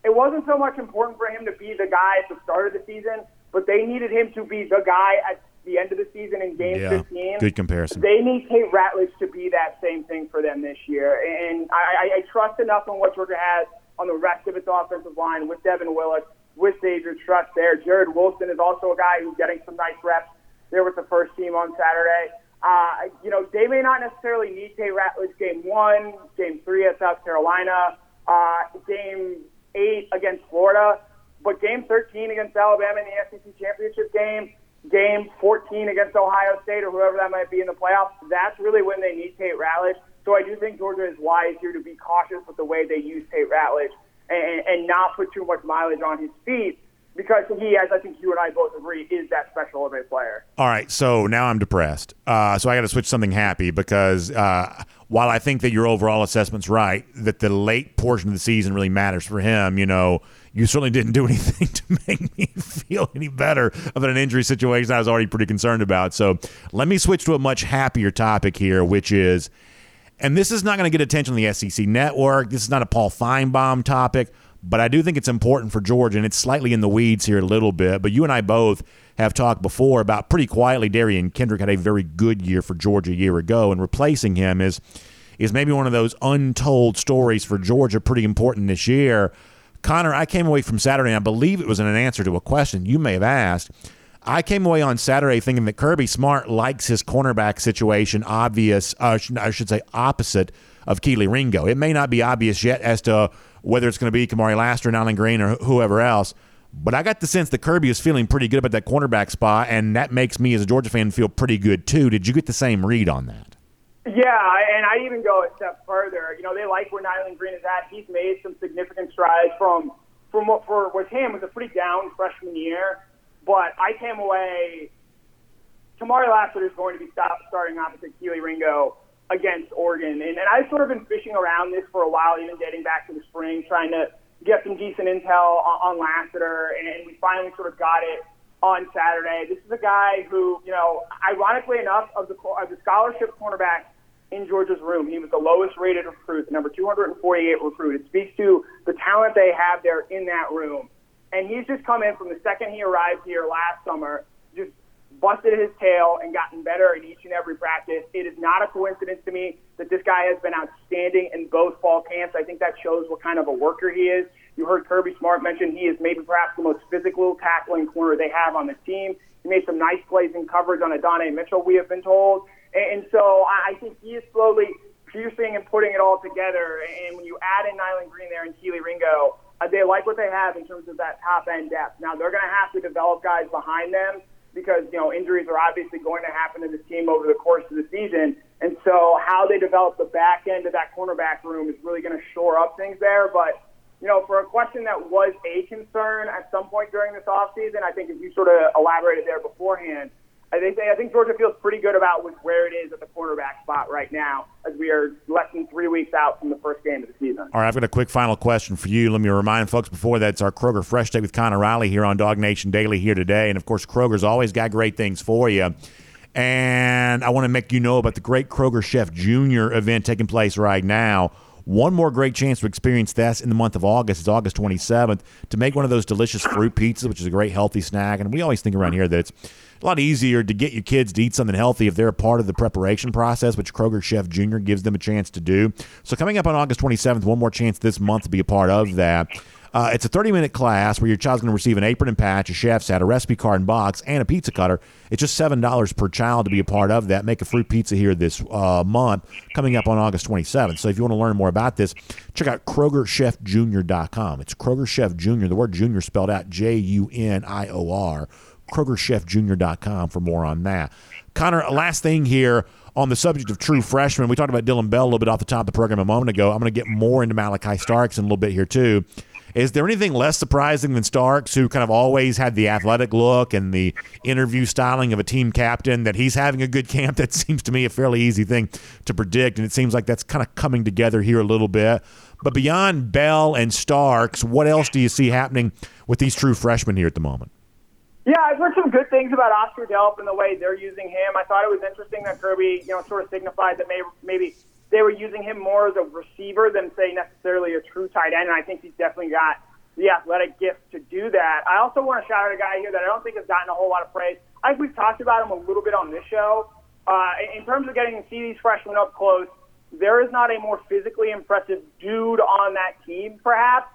it wasn't so much important for him to be the guy at the start of the season, but they needed him to be the guy at the end of the season in game yeah, 15. Good comparison. They need Tate Ratledge to be that same thing for them this year. And I, I, I trust enough in what Georgia has on the rest of its offensive line with Devin Willock with Xavier Truss there. Jared Wilson is also a guy who's getting some nice reps there with the first team on Saturday. Uh, you know, they may not necessarily need Tate Ratledge game one, game three at South Carolina, uh, game eight against Florida, but game 13 against Alabama in the SEC championship game, game 14 against Ohio State or whoever that might be in the playoffs, that's really when they need Tate Ratledge. So I do think Georgia is wise here to be cautious with the way they use Tate Ratledge and, and not put too much mileage on his feet because he, as I think you and I both agree, is that special of a player. All right, so now I'm depressed. Uh, so I got to switch something happy because uh, while I think that your overall assessment's right, that the late portion of the season really matters for him, you know, you certainly didn't do [laughs] anything to make me feel any better about an injury situation I was already pretty concerned about. So let me switch to a much happier topic here, which is, and this is not going to get attention on the SEC network. This is not a Paul Finebaum topic, but I do think it's important for Georgia, and it's slightly in the weeds here a little bit. But you and I both have talked before about pretty quietly. Derion Kendrick had a very good year for Georgia a year ago, and replacing him is is maybe one of those untold stories for Georgia, pretty important this year. Connor, I came away from Saturday, and I believe it was in an answer to a question you may have asked. I came away on Saturday thinking that Kirby Smart likes his cornerback situation obvious, uh, I should say opposite of Kelee Ringo. It may not be obvious yet as to whether it's going to be Kamari Lassiter, Nyland Green, or whoever else. But I got the sense that Kirby is feeling pretty good about that cornerback spot, and that makes me, as a Georgia fan, feel pretty good too. Did you get the same read on that? Yeah, and I even go a step further. You know, they like where Nyland Green is at. He's made some significant strides from from what for with him was a pretty down freshman year. But I came away. Kamari Lassiter is going to be stop, starting opposite Kelee Ringo against Oregon, and, and I've sort of been fishing around this for a while, even dating back to the spring, trying to get some decent intel on, on Lassiter, and we finally sort of got it on Saturday. This is a guy who, you know, ironically enough, of the of the scholarship cornerback in Georgia's room, he was the lowest rated recruit, the number 248 recruit. It speaks to the talent they have there in that room. And he's just come in from the second he arrived here last summer, just busted his tail and gotten better in each and every practice. It is not a coincidence to me that this guy has been outstanding in both fall camps. I think that shows what kind of a worker he is. You heard Kirby Smart mention he is maybe perhaps the most physical tackling corner they have on the team. He made some nice plays in coverage on Adonai Mitchell, we have been told. And so I think he is slowly piercing and putting it all together. And when you add in Nyland Green there and Kelee Ringo, Uh, they like what they have in terms of that top end depth. Now they're going to have to develop guys behind them because you know injuries are obviously going to happen to this team over the course of the season. And so how they develop the back end of that cornerback room is really going to shore up things there. But you know, for a question that was a concern at some point during this offseason, I think if you sort of elaborated there beforehand, I think I think Georgia feels pretty good about where it is at the quarterback spot right now, as we are less than three weeks out from the first game of the season. All right, I've got a quick final question for you. Let me remind folks before that it's our Kroger Fresh Take with Connor Riley here on Dog Nation Daily here today, and of course Kroger's always got great things for you. And I want to make you know about the great Kroger Chef Junior event taking place right now. One more great chance to experience this in the month of August. It's August 27th to make one of those delicious fruit pizzas, which is a great healthy snack. And we always think around here that it's a lot easier to get your kids to eat something healthy if they're a part of the preparation process, which Kroger Chef Jr. gives them a chance to do. So coming up on August 27th, one more chance this month to be a part of that. Uh, it's a 30 minute class where your child's going to receive an apron and patch, a chef's hat, a recipe card and box, and a pizza cutter. It's just $7 per child to be a part of that. Make a fruit pizza here this uh, month, coming up on August 27th. So if you want to learn more about this, check out KrogerChefJr.com. It's Kroger Chef Jr., the word junior spelled out J U N I O R. KrogerChefJr.com for more on that. Connor, last thing here on the subject of true freshmen. We talked about Dillon Bell a little bit off the top of the program a moment ago. I'm going to get more into Malachi Starks in a little bit here, too. Is there anything less surprising than Starks, who kind of always had the athletic look and the interview styling of a team captain, that he's having a good camp? [laughs] That seems to me a fairly easy thing to predict, and it seems like that's kind of coming together here a little bit. But beyond Bell and Starks, what else do you see happening with these true freshmen here at the moment? Yeah, I've heard some good things about Oscar Delp and the way they're using him. I thought it was interesting that Kirby, you know, sort of signified that maybe, maybe they were using him more as a receiver than say necessarily a true tight end. And I think he's definitely got the athletic gift to do that. I also want to shout out a guy here that I don't think has gotten a whole lot of praise. I think we've talked about him a little bit on this show. Uh, in terms of getting to see these freshmen up close, there is not a more physically impressive dude on that team, perhaps,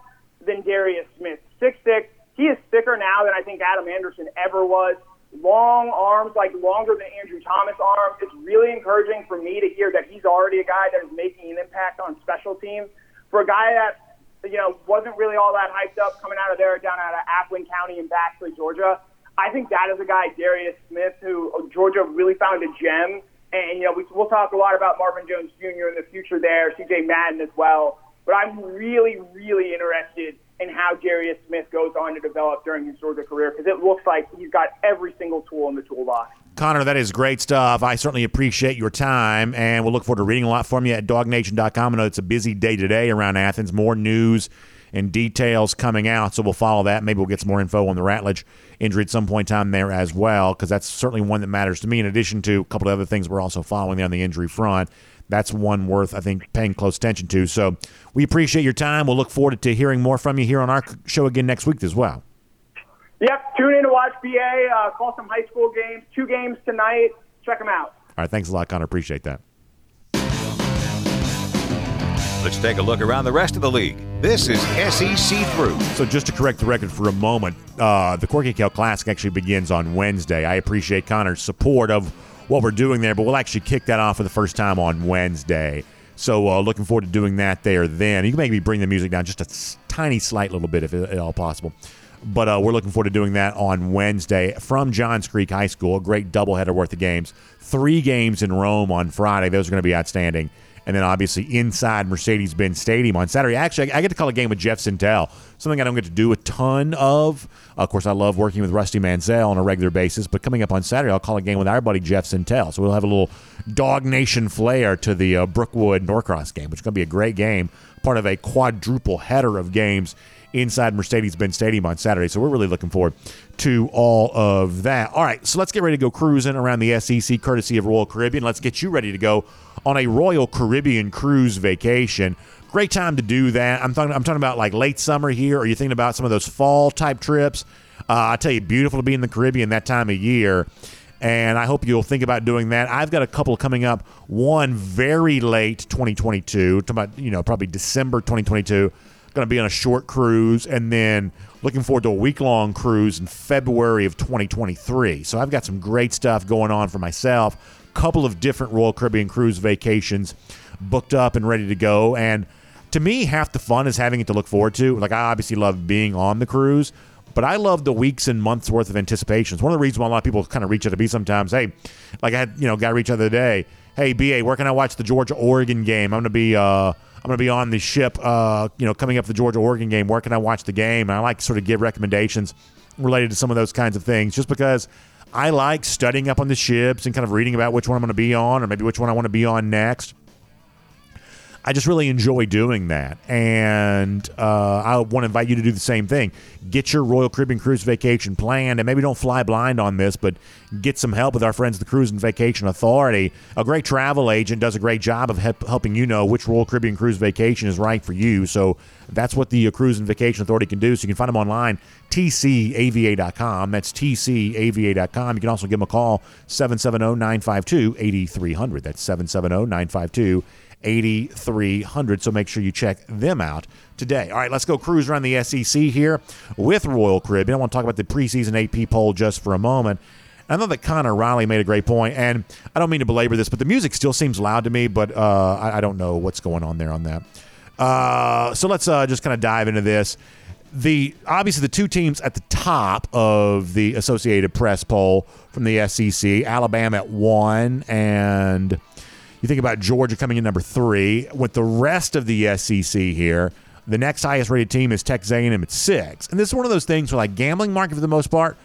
than Darris Smith. Six six. He is thicker now than I think Adam Anderson ever was long arms, like longer than Andrew Thomas arms. It's really encouraging for me to hear that he's already a guy that is making an impact on special teams. For a guy that, you know, wasn't really all that hyped up coming out of there down out of Appling County in Baxley, Georgia, I think that is a guy, Darris Smith, who uh, Georgia really found a gem. And, you know, we, we'll talk a lot about Marvin Jones Jr. in the future there, CJ Madden as well. But I'm really, really interested in how Darris Smith goes on to develop during his Georgia career because it looks like he's got every single tool in the toolbox. Connor, that is great stuff. I certainly appreciate your time, and we'll look forward to reading a lot from you at dognation.com. I know it's a busy day today around Athens. More news and details coming out, so we'll follow that. Maybe we'll get some more info on the Ratledge injury at some point in time there as well, because that's certainly one that matters to me, in addition to a couple of other things we're also following there on the injury front. That's one worth, I think, paying close attention to. So we appreciate your time. We'll look forward to hearing more from you here on our show again next week as well. Yep, tune in to watch BA. Uh, call some high school games. Two games tonight. Check them out. All right, thanks a lot, Connor. Appreciate that. Let's take a look around the rest of the league. This is SEC Through. So, just to correct the record for a moment, uh, the Corky Kell Classic actually begins on Wednesday. I appreciate Connor's support of what we're doing there, but we'll actually kick that off for the first time on Wednesday. So, uh, looking forward to doing that there then. You can maybe bring the music down just a tiny, slight little bit if at all possible. But uh, we're looking forward to doing that on Wednesday from Johns Creek High School. A great doubleheader worth of games. Three games in Rome on Friday. Those are going to be outstanding. And then obviously inside Mercedes Benz Stadium on Saturday. Actually, I get to call a game with Jeff Sentell, something I don't get to do a ton of. Of course, I love working with Rusty Mansell on a regular basis. But coming up on Saturday, I'll call a game with our buddy Jeff Sentell. So we'll have a little Dog Nation flair to the uh, Brookwood Norcross game, which is going to be a great game, part of a quadruple header of games inside Mercedes Benz Stadium on Saturday. So we're really looking forward to all of that. All right, so let's get ready to go cruising around the SEC courtesy of Royal Caribbean. Let's get you ready to go on a Royal Caribbean cruise vacation. Great time to do that. I'm talking. I'm talking about like late summer here. Are you thinking about some of those fall type trips? Uh, I tell you, beautiful to be in the Caribbean that time of year and I hope you'll think about doing that. I've got a couple coming up. One very late 2022, to about you know probably December 2022 going to be on a short cruise, and then looking forward to a week long cruise in February of 2023. So I've got some great stuff going on for myself. Couple of different Royal Caribbean cruise vacations booked up and ready to go. And to me, half the fun is having it to look forward to. Like I obviously love being on the cruise, but I love the weeks and months worth of anticipation. It's one of the reasons why a lot of people kind of reach out to me sometimes. Hey, like I had, you know, guy reach out the other day. Hey, BA, where can I watch the Georgia Oregon game? I'm going to be uh, I'm going to be on the ship, uh, you know, coming up the Georgia Oregon game. Where can I watch the game? And I like to sort of give recommendations related to some of those kinds of things, just because I like studying up on the ships and kind of reading about which one I'm going to be on, or maybe which one I want to be on next. I just really enjoy doing that. And uh, I want to invite you to do the same thing. Get your Royal Caribbean Cruise vacation planned, and maybe don't fly blind on this, but get some help with our friends at the Cruise and Vacation Authority. A great travel agent does a great job of helping you know which Royal Caribbean Cruise vacation is right for you. So that's what the uh, Cruise and Vacation Authority can do. So you can find them online, tcava.com. That's tcava.com. You can also give them a call, 770 952 8300. That's 770 952 8300. So make sure you check them out today. All right, let's go cruise around the SEC here with Royal Caribbean. I want to talk about the preseason AP poll just for a moment. I know that Connor Riley made a great point, and I don't mean to belabor this, but the music still seems loud to me, but uh, I, I, don't know what's going on there on that. Uh, so let's uh, just kind of dive into this. The obviously the two teams at the top of the Associated Press poll from the SEC, Alabama at one and you think about Georgia coming in number three. With the rest of the SEC here, the next highest rated team is Texas A&M at six. And this is one of those things where, like, gambling market for the most part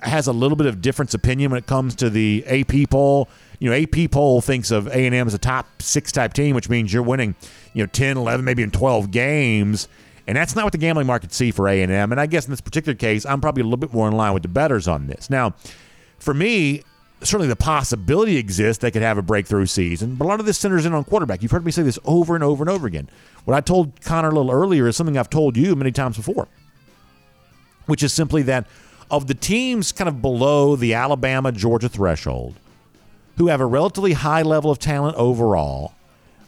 has a little bit of difference opinion when it comes to the AP poll. You know, AP poll thinks of A&M as a top six type team, which means you're winning, you know, 10, 11, maybe in 12 games. And that's not what the gambling market see for A&M. And I guess in this particular case, I'm probably a little bit more in line with the betters on this. Now, for me, certainly the possibility exists they could have a breakthrough season, but a lot of this centers in on quarterback. You've heard me say this over and over and over again. What I told Connor a little earlier is something I've told you many times before, which is simply that of the teams kind of below the Alabama Georgia threshold who have a relatively high level of talent overall,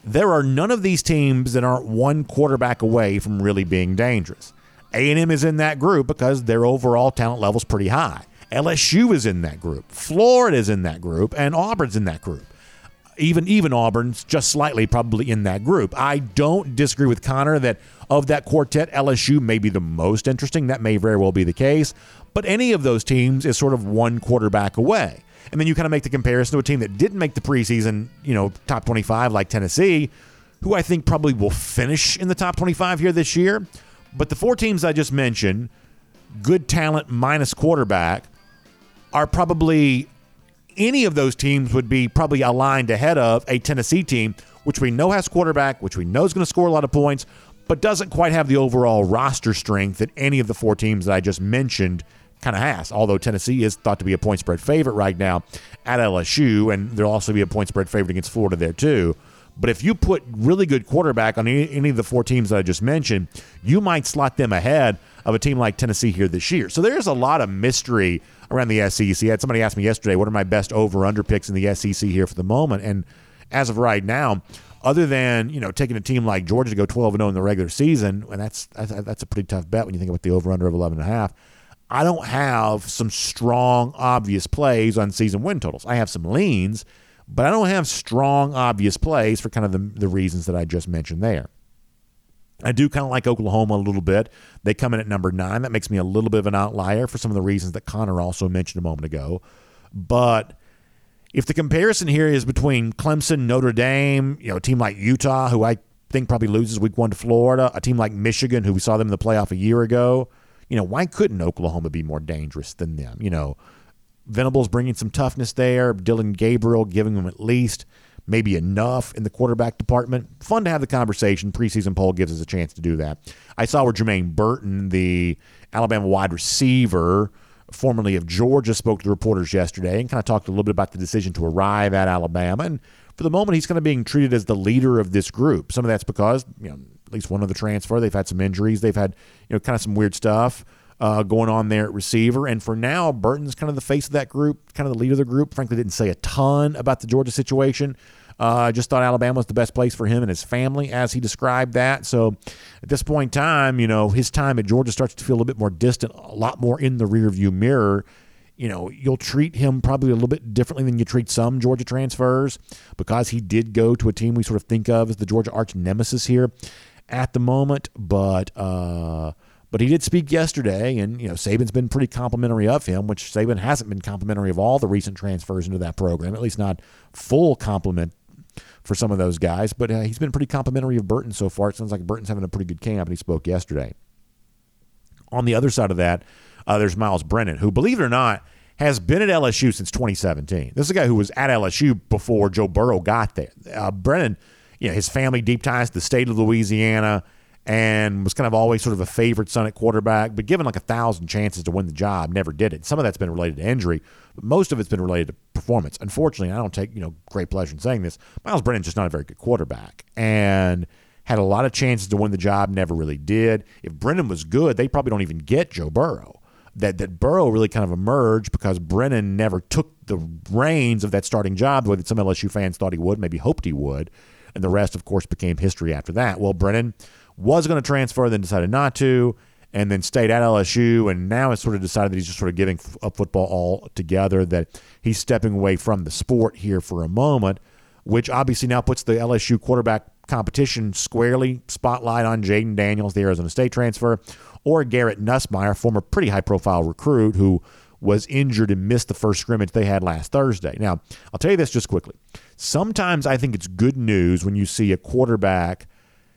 there are none of these teams that aren't one quarterback away from really being dangerous. A&M is in that group because their overall talent level is pretty high. LSU is in that group. Florida is in that group, and Auburn's in that group. Even even Auburn's just slightly probably in that group. I don't disagree with Connor that of that quartet, LSU may be the most interesting. That may very well be the case. but any of those teams is sort of one quarterback away. And then you kind of make the comparison to a team that didn't make the preseason, you know, top 25 like Tennessee, who I think probably will finish in the top 25 here this year. But the four teams I just mentioned, good talent minus quarterback, are probably any of those teams would be probably aligned ahead of a Tennessee team, which we know has quarterback, which we know is going to score a lot of points, but doesn't quite have the overall roster strength that any of the four teams that I just mentioned kind of has. Although Tennessee is thought to be a point spread favorite right now at LSU, and there'll also be a point spread favorite against Florida there too. But if you put really good quarterback on any, any, of the four teams that I just mentioned, you might slot them ahead of a team like Tennessee here this year. So there's a lot of mystery around the SEC. I had somebody ask me yesterday, what are my best over under picks in the SEC here for the moment? And as of right now, other than you know taking a team like Georgia to go 12 and 0 in the regular season, and that's that's a pretty tough bet when you think about the over under of 11 and a half. I don't have some strong obvious plays on season win totals. I have some leans, but I don't have strong obvious plays for kind of the, the reasons that I just mentioned there. I do kind of like Oklahoma a little bit. They come in at number nine. That makes me a little bit of an outlier for some of the reasons that Connor also mentioned a moment ago. But if the comparison here is between Clemson, Notre Dame, you know, a team like Utah, who I think probably loses week one to Florida, a team like Michigan, who we saw them in the playoff a year ago, you know, why couldn't Oklahoma be more dangerous than them? You know, Venables bringing some toughness there, Dillon Gabriel giving them at least maybe enough in the quarterback department. Fun to have the conversation. Preseason poll gives us a chance to do that. I saw where Jermaine Burton, the Alabama wide receiver, formerly of Georgia, spoke to the reporters yesterday and kind of talked a little bit about the decision to arrive at Alabama. And for the moment, he's kind of being treated as the leader of this group. Some of that's because, you know, at least one of the transfer, they've had some injuries, they've had, you know, kind of some weird stuff. Uh, going on there at receiver. And for now, Burton's kind of the face of that group, kind of the leader of the group. Frankly, didn't say a ton about the Georgia situation. I uh, just thought Alabama was the best place for him and his family, as he described that. So at this point in time, you know, his time at Georgia starts to feel a little bit more distant, a lot more in the rearview mirror. You know, you'll treat him probably a little bit differently than you treat some Georgia transfers because he did go to a team we sort of think of as the Georgia arch nemesis here at the moment. But, uh, but he did speak yesterday, and you know Saban's been pretty complimentary of him, which Saban hasn't been complimentary of all the recent transfers into that program, at least not full compliment for some of those guys. But uh, he's been pretty complimentary of Burton so far. It sounds like Burton's having a pretty good camp, and he spoke yesterday. On the other side of that, uh, there's Myles Brennan, who, believe it or not, has been at LSU since 2017. This is a guy who was at LSU before Joe Burrow got there. Uh, Brennan, you know, his family deep ties to the state of Louisiana and was kind of always sort of a favorite son at quarterback, but given like a thousand chances to win the job, never did it. Some of that's been related to injury, but most of it's been related to performance. Unfortunately, I don't take you know great pleasure in saying this. Myles Brennan's just not a very good quarterback, and had a lot of chances to win the job, never really did. If Brennan was good, they probably don't even get Joe Burrow. That that Burrow really kind of emerged because Brennan never took the reins of that starting job the way that some LSU fans thought he would, maybe hoped he would, and the rest, of course, became history after that. Well, Brennan was going to transfer, then decided not to, and then stayed at LSU. And now has sort of decided that he's just sort of giving up football altogether, that he's stepping away from the sport here for a moment, which obviously now puts the LSU quarterback competition squarely spotlight on Jayden Daniels, the Arizona State transfer, or Garrett Nussmeier, former pretty high profile recruit who was injured and missed the first scrimmage they had last Thursday. Now, I'll tell you this just quickly. Sometimes I think it's good news when you see a quarterback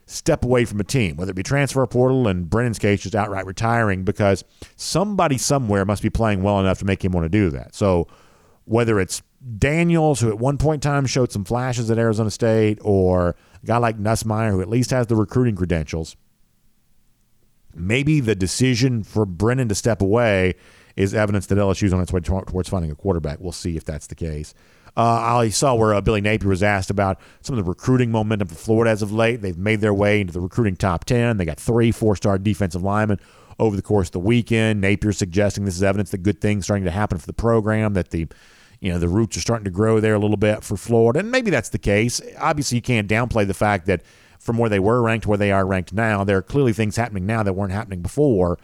step away from a team, whether it be transfer portal and Brennan's case, just outright retiring, because somebody somewhere must be playing well enough to make him want to do that. So whether it's Daniels, who at one point in time showed some flashes at Arizona State, or a guy like Nussmeier, who at least has the recruiting credentials, maybe the decision for Brennan to step away is evidence that LSU's on its way towards finding a quarterback. We'll see if that's the case. Uh, I saw where uh, Billy Napier was asked about some of the recruiting momentum for Florida as of late. They've made their way into the recruiting top 10. They got three four star defensive linemen over the course of the weekend. Napier suggesting this is evidence that good things starting to happen for the program, that the you know the roots are starting to grow there a little bit for Florida, and maybe that's the case. Obviously, you can't downplay the fact that from where they were ranked to where they are ranked now, there are clearly things happening now that weren't happening before.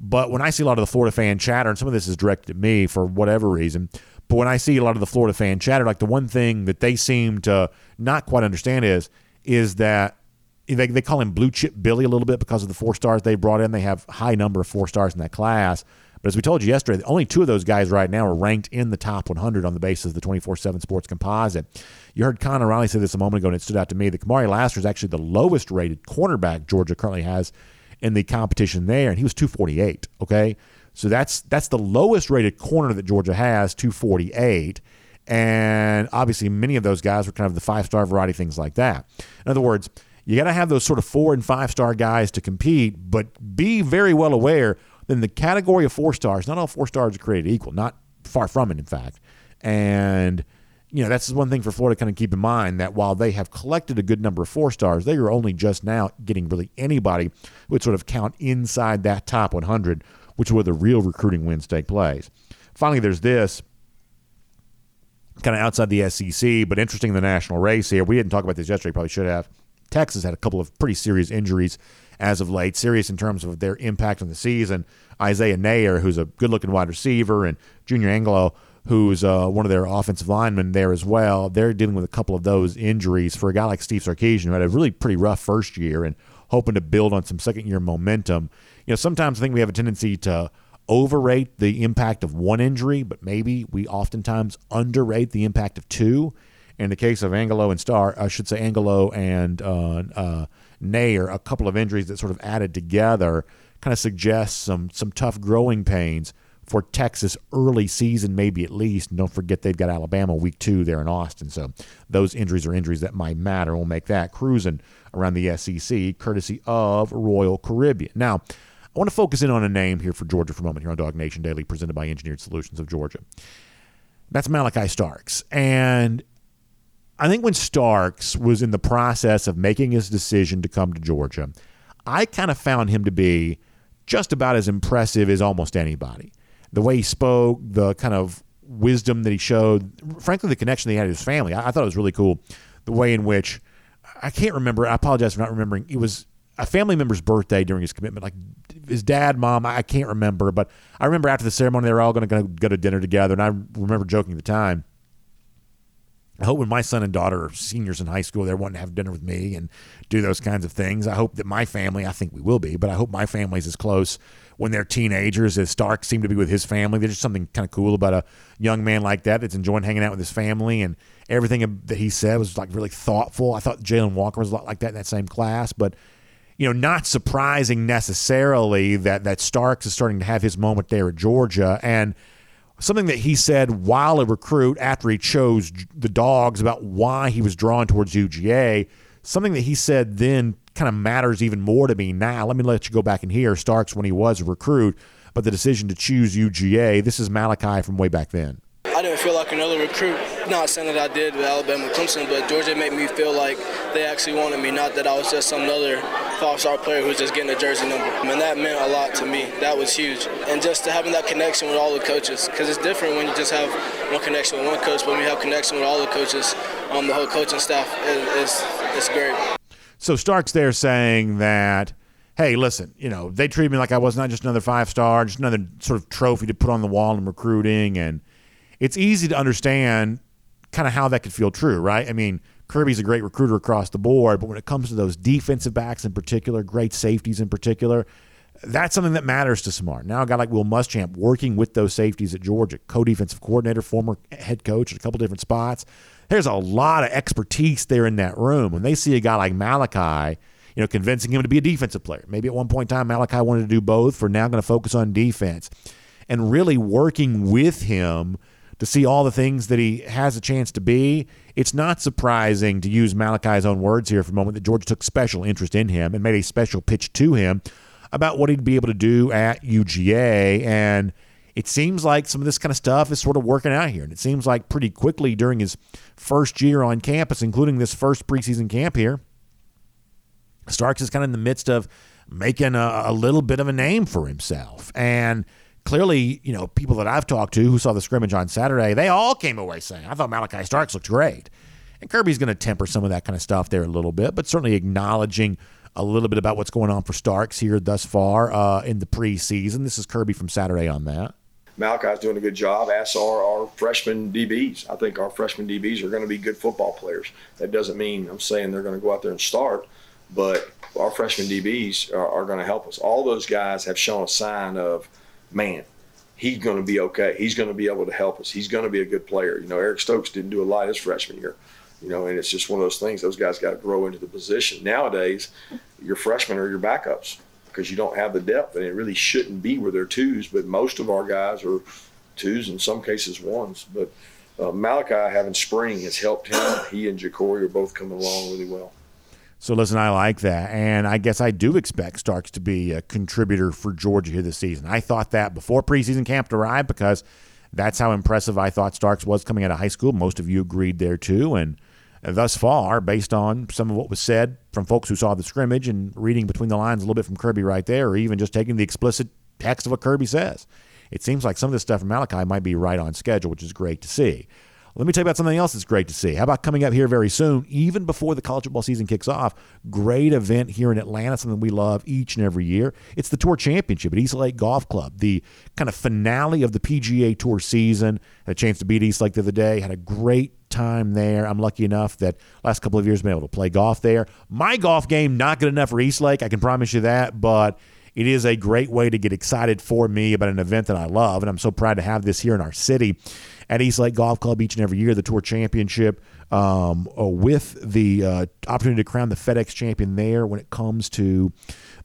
But when I see a lot of the Florida fan chatter, and some of this is directed at me for whatever reason, but when I see a lot of the Florida fan chatter, like the one thing that they seem to not quite understand is is that they, they call him blue chip Billy a little bit because of the four stars they brought in. They have high number of four stars in that class. But as we told you yesterday, only two of those guys right now are ranked in the top 100 on the basis of the 24 7 sports composite. You heard Connor Riley say this a moment ago, and it stood out to me that Kamari Lassiter is actually the lowest rated cornerback Georgia currently has in the competition there, and he was 248. Okay. So that's that's the lowest rated corner that Georgia has, 248. And obviously, many of those guys were kind of the five star variety, things like that. In other words, you got to have those sort of four and five star guys to compete, but be very well aware that in the category of four stars, not all four stars are created equal, not far from it, in fact. And, you know, that's one thing for Florida to kind of keep in mind that while they have collected a good number of four stars, they are only just now getting really anybody who would sort of count inside that top 100, which is where the real recruiting wins take place. Finally, there's this kind of outside the SEC, but interesting in the national race here. We didn't talk about this yesterday, probably should have. Texas had a couple of pretty serious injuries as of late, serious in terms of their impact on the season. Isaiah Neyor, who's a good looking wide receiver, and Junior Angilau, who's uh, one of their offensive linemen there as well. They're dealing with a couple of those injuries for a guy like Steve Sarkisian, who had a really pretty rough first year and hoping to build on some second year momentum. You know, sometimes I think we have a tendency to overrate the impact of one injury, but maybe we oftentimes underrate the impact of two. In the case of Angilau and Star, I should say Angilau and uh, uh, a couple of injuries that sort of added together kind of suggests some some tough growing pains for Texas early season, maybe at least. Don't forget they've got Alabama week two there in Austin. So those injuries are injuries that might matter. We'll make that cruising around the SEC, courtesy of Royal Caribbean. Now, I want to focus in on a name here for Georgia for a moment here on Dog Nation Daily, presented by Engineered Solutions of Georgia. That's Malachi Starks. And I think when Starks was in the process of making his decision to come to Georgia, I kind of found him to be just about as impressive as almost anybody. The way he spoke, the kind of wisdom that he showed, frankly, the connection that he had to his family. I, I thought it was really cool. The way in which I can't remember. I apologize for not remembering. It was a family member's birthday during his commitment. Like his dad, mom, I can't remember, but I remember after the ceremony they were all going to go to dinner together, and I remember joking at the time. I hope when my son and daughter are seniors in high school, they're wanting to have dinner with me and do those kinds of things. I hope that my family, I think we will be, but I hope my family's as close when they're teenagers as Stark seemed to be with his family. There's just something kind of cool about a young man like that that's enjoying hanging out with his family and everything that he said was like really thoughtful. I thought Jalen Walker was a lot like that in that same class, but you know, not surprising necessarily that that Starks is starting to have his moment there at Georgia and something that he said while a recruit after he chose the dogs about why he was drawn towards UGA, something that he said then kind of matters even more to me now. Let me let you go back and hear Starks when he was a recruit, but the decision to choose UGA. This is Malachi from way back then. I didn't feel like another recruit. Not saying that I did with Alabama Clemson, but Georgia made me feel like they actually wanted me, not that I was just some other five-star player who was just getting a jersey number. And that meant a lot to me. That was huge. And just to having that connection with all the coaches, because it's different when you just have one connection with one coach, but when you have connection with all the coaches, um, the whole coaching staff, is it's great. So Stark's there saying that hey, listen, you know, they treat me like I was not just another five star, just another sort of trophy to put on the wall in recruiting. And it's easy to understand kind of how that could feel true, right? I mean, Kirby's a great recruiter across the board, but when it comes to those defensive backs in particular, great safeties in particular, that's something that matters to Smart. Now, a guy like Will Muschamp working with those safeties at Georgia, co defensive coordinator, former head coach at a couple different spots. There's a lot of expertise there in that room. When they see a guy like Malachi, you know, convincing him to be a defensive player. Maybe at one point in time, Malachi wanted to do both. For now, going to focus on defense and really working with him to see all the things that he has a chance to be, it's not surprising to use Malachi's own words here for a moment that Georgia took special interest in him and made a special pitch to him about what he'd be able to do at UGA. And it seems like some of this kind of stuff is sort of working out here. And it seems like pretty quickly during his first year on campus, including this first preseason camp here, Starks is kind of in the midst of making a, a little bit of a name for himself. And clearly, you know, people that I've talked to who saw the scrimmage on Saturday, they all came away saying, I thought Malachi Starks looked great. And Kirby's going to temper some of that kind of stuff there a little bit, but certainly acknowledging a little bit about what's going on for Starks here thus far uh, in the preseason. This is Kirby from Saturday on that. Malachi's doing a good job, as are our freshman DBs. I think our freshman DBs are going to be good football players. That doesn't mean I'm saying they're going to go out there and start, but our freshman DBs are, are going to help us. All those guys have shown a sign of – man, he's going to be okay. He's going to be able to help us. He's going to be a good player. You know, Eric Stokes didn't do a lot his freshman year. You know, and it's just one of those things. Those guys got to grow into the position. Nowadays, your freshmen are your backups because you don't have the depth, and it really shouldn't be where they're twos. But most of our guys are twos, in some cases ones. But uh, Malachi having spring has helped him. He and Ja'Cory are both coming along really well. So listen, I like that, and I guess I do expect Starks to be a contributor for Georgia here this season. I thought that before preseason camp arrived because that's how impressive I thought Starks was coming out of high school. Most of you agreed there too, and thus far, based on some of what was said from folks who saw the scrimmage and reading between the lines a little bit from Kirby right there, or even just taking the explicit text of what Kirby says, it seems like some of this stuff from Malachi might be right on schedule, which is great to see. Let me tell you about something else that's great to see. How about coming up here very soon, even before the college football season kicks off? Great event here in Atlanta, something we love each and every year. It's the Tour Championship at East Lake Golf Club, the kind of finale of the PGA Tour season. Had a chance to beat East Lake the other day. Had a great time there. I'm lucky enough that last couple of years been able to play golf there. My golf game not good enough for East Lake, I can promise you that, but it is a great way to get excited for me about an event that I love, and I'm so proud to have this here in our city at East Lake Golf Club each and every year, the Tour Championship, um, uh, with the uh, opportunity to crown the FedEx champion there when it comes to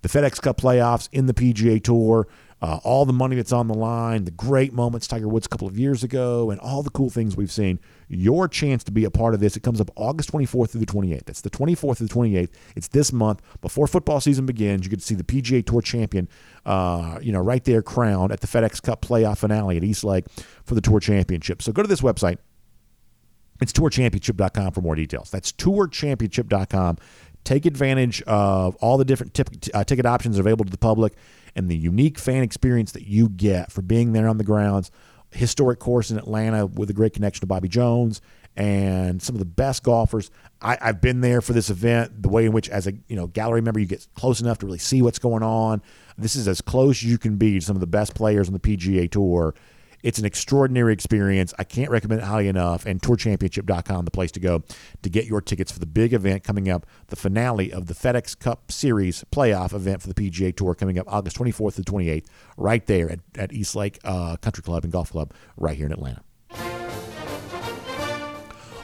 the FedEx Cup playoffs in the PGA Tour. Uh, all the money that's on the line, the great moments Tiger Woods a couple of years ago, and all the cool things we've seen. Your chance to be a part of this. It comes up August 24th through the 28th. It's the 24th through the 28th. It's this month before football season begins. You get to see the PGA Tour champion, uh, you know, right there crowned at the FedEx Cup playoff finale at East Lake for the Tour Championship. So go to this website. It's tourchampionship.com for more details. That's tourchampionship.com. Take advantage of all the different tip, uh, ticket options available to the public and the unique fan experience that you get for being there on the grounds. Historic course in Atlanta with a great connection to Bobby Jones and some of the best golfers. I, have been there for this event. The way in which, as a you know gallery member, you get close enough to really see what's going on. This is as close as you can be to some of the best players on the PGA Tour it's an extraordinary experience. I can't recommend it highly enough. And tourchampionship.com, the place to go to get your tickets for the big event coming up, the finale of the FedEx Cup Series playoff event for the PGA Tour coming up August 24th to 28th, right there at, at East Lake uh, Country Club and Golf Club, right here in Atlanta.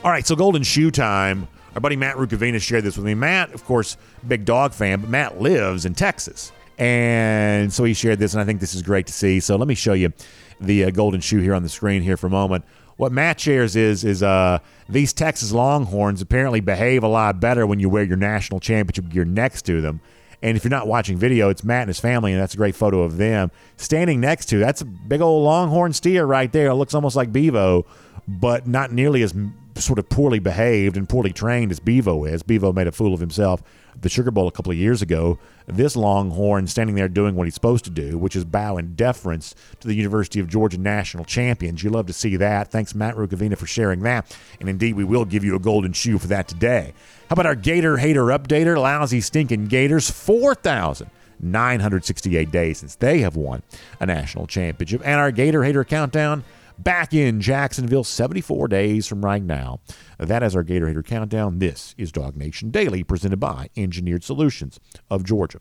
All right, so Golden Shoe time. Our buddy Matt Rukavina shared this with me. Matt, of course, big dog fan, but Matt lives in Texas. And so he shared this, and I think this is great to see. So let me show you the uh, golden shoe here on the screen here for a moment. What Matt shares is is uh, these Texas Longhorns apparently behave a lot better when you wear your national championship gear next to them. And if you're not watching video, it's Matt and his family, and that's a great photo of them standing next to. That's a big old Longhorn steer right there. It looks almost like Bevo, but not nearly as sort of poorly behaved and poorly trained as Bevo is. Bevo made a fool of himself the Sugar Bowl a couple of years ago. This Longhorn standing there doing what he's supposed to do, which is bow in deference to the University of Georgia national champions. You love to see that. Thanks, Matt Rukavina, for sharing that. And indeed, we will give you a golden shoe for that today. How about our Gator Hater Updater? Lousy, stinking Gators, 4,000. 968 days since they have won a national championship. And our Gator Hater Countdown, back in Jacksonville 74 days from right now. That is our Gator Hater Countdown. This is Dog Nation Daily, presented by Engineered Solutions of Georgia.